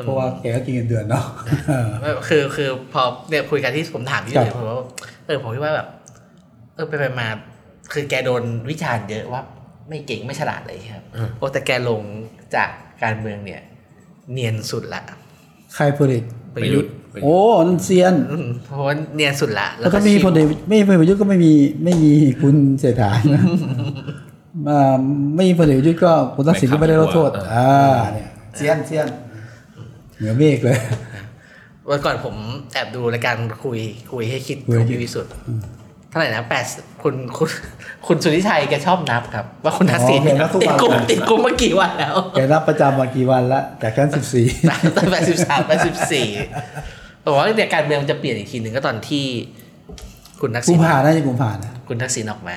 เพราะว่าแกก็กินเงินเดือนเนาะเออไม่คือคือพอเนี่ยคุยกันที่ผมถามพี่ครับเลยผมว่าเออผมคิดว่าแบบ เออไปไปมา คือแกโดนวิจารณ์เยอะว่า ไม่เก่งไม่ฉลาดเลยครับโอ้แต่แกลงจากการเมืองเนี่ย เนียนสุดละใครพลเอก ประยุทธ์โอ้นั่นเซียนอืมเพราะว่าเนียนสุดละแล้วก็ชิมีพลเอกไม่มีพลเอกประยุทธ์ก็ไม่มีไม่มีคุณเศรษฐานะมาไม่มีพลเอกประยุทธ์ก็คุณทักษิณก็ไม่ได้รับโทษอ่าเนี่ยเซียนเซียนเหนือเมฆเลยวันก่อนผมแอบดูรายการคุยคุยให้คิดคุยขให้องคิดพี่วิสุทธิ์ เท่าไหร่นะแปดคุณคุณคุณสุริชัยแกชอบนับครับ ว่าคุณทักษิณอ๋อแกนับทุกติดวันคุกติดคุกมากี่วันแล้วแกรับประจำมากี่วันละจากชั้นสิบสี่ตั้งแต่สิบสามไปสิบสี่บอกว่าเนี่ยการเมืองมันจะเปลี่ยนอีกทีหนึ่งก็ตอนที่ คุณทักกุษิมณภาน่าจะกุมภานะคุณทักษิณออกมา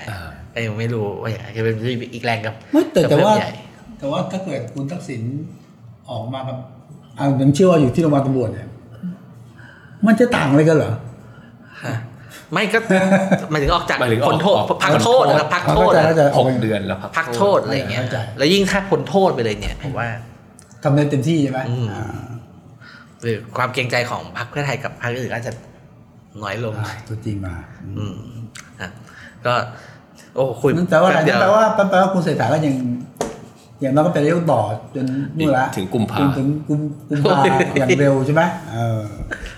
ก็ยังไม่รู้ว่าอย่างไรจะเป็นอีกแรงกับไม่แต่แต่ว่ากับเรื่องใหญ่แต่ว่าถ้าเกิดคุณทักษิณออกมากับอ่าผมเชื่อว่าอยู่ที่โรงพยาบาลตำรวจเนี่ยมันจะต่างอะไรกันเหรอฮะ ไม่ก็หมายถึงออกจากหมายถึงออกพ้นโทษออก พักโทษนะครับพักโทษเข้าใจเข้าใจ หกเดือนแล้วพักพักโทษอะไรอย่างเงี้ยเข้าใจ แล้วยิ่งถ้าพ้นโทษไปเลยเนี่ยผมว่า ทำได้เต็มที่ใช่ไหมอืม อ่าหรือความเกรงใจของพรรคเพื่อไทยกับพรรคอื่นก็จะน้อยลง อ่าตัวจริงมาอืมอะก็ โอ้คุยนั่นแปลว่าอะไรป๊บเดีนั่ยนแปลว่าแปลว่าคุณเศรษฐาก็ยัง อย่างน้อยก็เป็นเรื่องต่อจนนู่นละถึงกุมภาจนถึงกุมกุมภาอย่างเร็วใช่ไหมเออ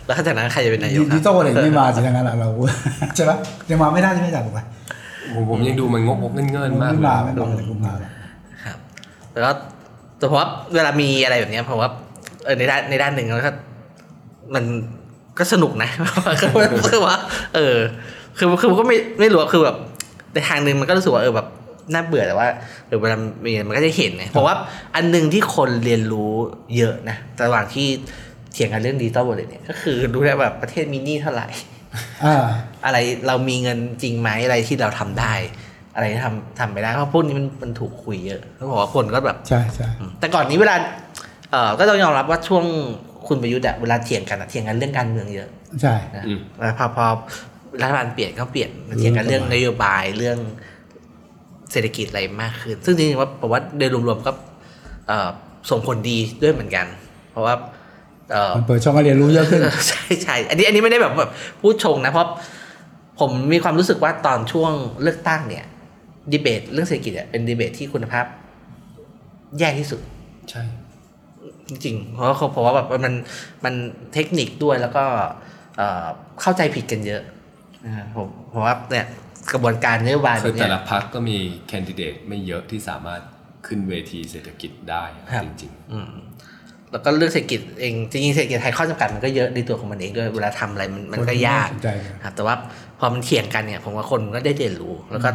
แล้วจากนั้นใครจะเป็นนายดิกคจิรับตอลอะไรไม่มาสิทางนั้นอะเราใช่ไหมยังมาไม่ได้ใช่ไหมจ๊ะถูกไหมผมผมยังดูมันงกงกเงินๆมากไม่เลมายไม่มาแต่กุมภาครับแล้วก็แต่ผมว่าเวลามีอะไรแบบเนี้ยผมว่าเออในด้านในด้านหนึ่งแล้วก็มันก็สนุกนะคือว่า เออ คือคือมันก็ไม่ไม่รู้อะคือแบบในทางหนึ่งมันก็รู้สึกว่าเออแบบ น่าเบื่อแต่ว่าเดี๋ยวเวลามีมันก็จะเห็นไงเพราะว่าอันหนึ่งที่คนเรียนรู้เยอะนะระหว่างที่เถียงกันเรื่องดิจิตอลวอลเล็ตเนี่ยก็คือรู้ได้แบบประเทศมีหนี้เท่าไหร่อ่าอะไรเรามีเงินจริงไหมอะไรที่เราทำได้ อะไรที่ทำทำไม่ได้เพราะพวกนี้มันมันถูกคุยเยอะเขาบอกว่าคนก็แบบใช่ใช่อืมแต่ก่อนนี้เวลาเอ่อก็ต้องยอมรับว่าช่วงคุณประยุทธ์อะเวลาเถียงกันอะเถียงกันเรื่องการเมืองเยอะ ใช่นะอืมแล้วพอพอรัฐบาลเปลี่ยนก็เปลี่ยนมาเถียงกันเรื่องนโยบายเรื่อง เศรษฐกิจอะไรมากขึ้น ซึ่งจริงๆว่าผมว่าโดยรวมๆก็เอ่อส่งผลดีด้วยเหมือนกัน เพราะว่าเอ่อมันเปิดช่องให้เรียนรู้เยอะขึ้นใช่ใช่อันนี้อันนี้ไม่ได้แบบแบบพูดชงนะเพราะผมมีความรู้สึกว่าตอนช่วงเลือกตั้งเนี่ยดีเบตเรื่องเศรษฐกิจอะเป็นดีเบตที่คุณภาพ แย่ที่สุด ใช่ จริงๆเพราะว่าเพราะว่าแบบมันมันเทคนิคด้วยแล้วก็เอ่อเข้าใจผิดกันเยอะนะครับผมเพราะว่าเนี่ย กระบวนการนโยบายคือเนี่แต่ยละพักก็มีแคนดิเดตไม่เยอะที่สามารถขึ้นเวทีเศรษฐกิจได้ครับจริงอืมแล้วก็เรื่องเศรษฐกิจเองจริงๆเศรษฐกิจไทยข้อจำกัดมันก็เยอะในตัวของมันเองด้วยเวลาทำอะไรมันมันก็ยากสนใจเลยครับแต่ว่าพอมันเถียงกันเนี่ยผมว่าคนก็ได้เรียนรู้แล้วก็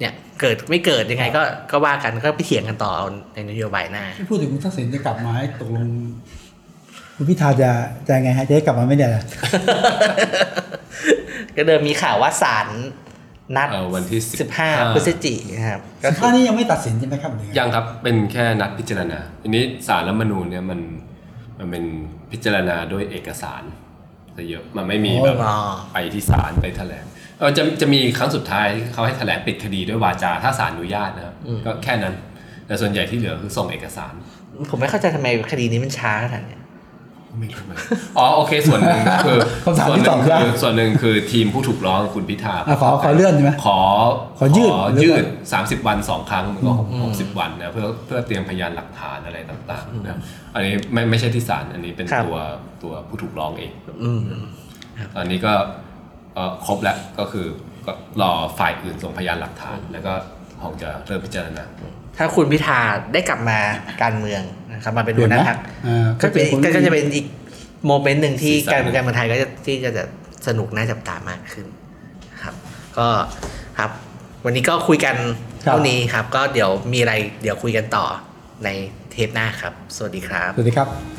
เนี่ยเกิดไม่เกิดยังไงก็ก็ว่ากันก็ไปเถียงกันต่อในนโยบายหน้าที่พูดถึงคุณทักษิณจะกลับมาให้ตกลงคุณพิธาจะจะยังไงฮะจะให้กลับมาไหม่เนี่ยล่ะก็เดิมมีข่าวว่าศาล นัดๆเออวันที่15พฤศจิกายนนะครับก็สิบคืห้าอนี่ยังไม่ตัดสินใช่ไหมครับหรือไงยังครับเป็นแค่นัดพิจารณาทีนี้สารรัฐธรรมนูญเนี่ยมันมันเป็นพิจารณาด้วยเอกสารซะเยอะมันไม่มีแบบอ๋อไปที่ศาลไปแถลงเออจะจะมีครั้งสุดท้ายเขาให้แถลงปิดคดีด้วยวาจาถ้าศาลอนุญาตนะครับก็แค่นั้น แต่ส่วนใหญ่ที่เหลือคือส่งเอกสาร ผมไม่เข้าใจทำไมคดีนี้มันช้าขนาดเนี้ย ไม่รู้เหมือนกันอ๋อโอเคส่วนหนึ่งคือคำถามส่วนที่หตนึ่อบงยากคือส่วนหนึ่งคือทีมผู้ถูกร้องคุณพิธาอะขอขอเลื่อนใช่ไหม ขอขอยืดยืหรือดว่า30 วันสองครั้งมันก็หกสิบวันนะเพื่อเพื่อเตรียมพยานหลักฐานอะไรต่างๆนะอันนี้ไม่ไม่ใช่ที่ศาลอันนี้เป็นครับ ตัวตัวผู้ถูกร้องเอง อืม ตอนนี้ก็เอ่อครบแล้วก็คือก็รอฝ่ายอื่นส่งพยานหลักฐาน แล้วก็คงจะเริ่มพิจารณาถ้าคุณพิธาได้กลับมาการเมือง นะครับมาเป็นหัวหน้าพรรคอ่าก็เป็นก็เป็นคนก็ก็จะเป็นอีกโมเมนต์หนึ่งที่สีสันการเมืองการเมืองไทยก็จะที่ก็จะสนุกน่าจับตามากขึ้นครับ ก็ครับ วันนี้ก็คุยกันครับเท่านี้ครับ ก็เดี๋ยวมีอะไรเดี๋ยวคุยกันต่อในเทปหน้าครับ สวัสดีครับ สวัสดีครับ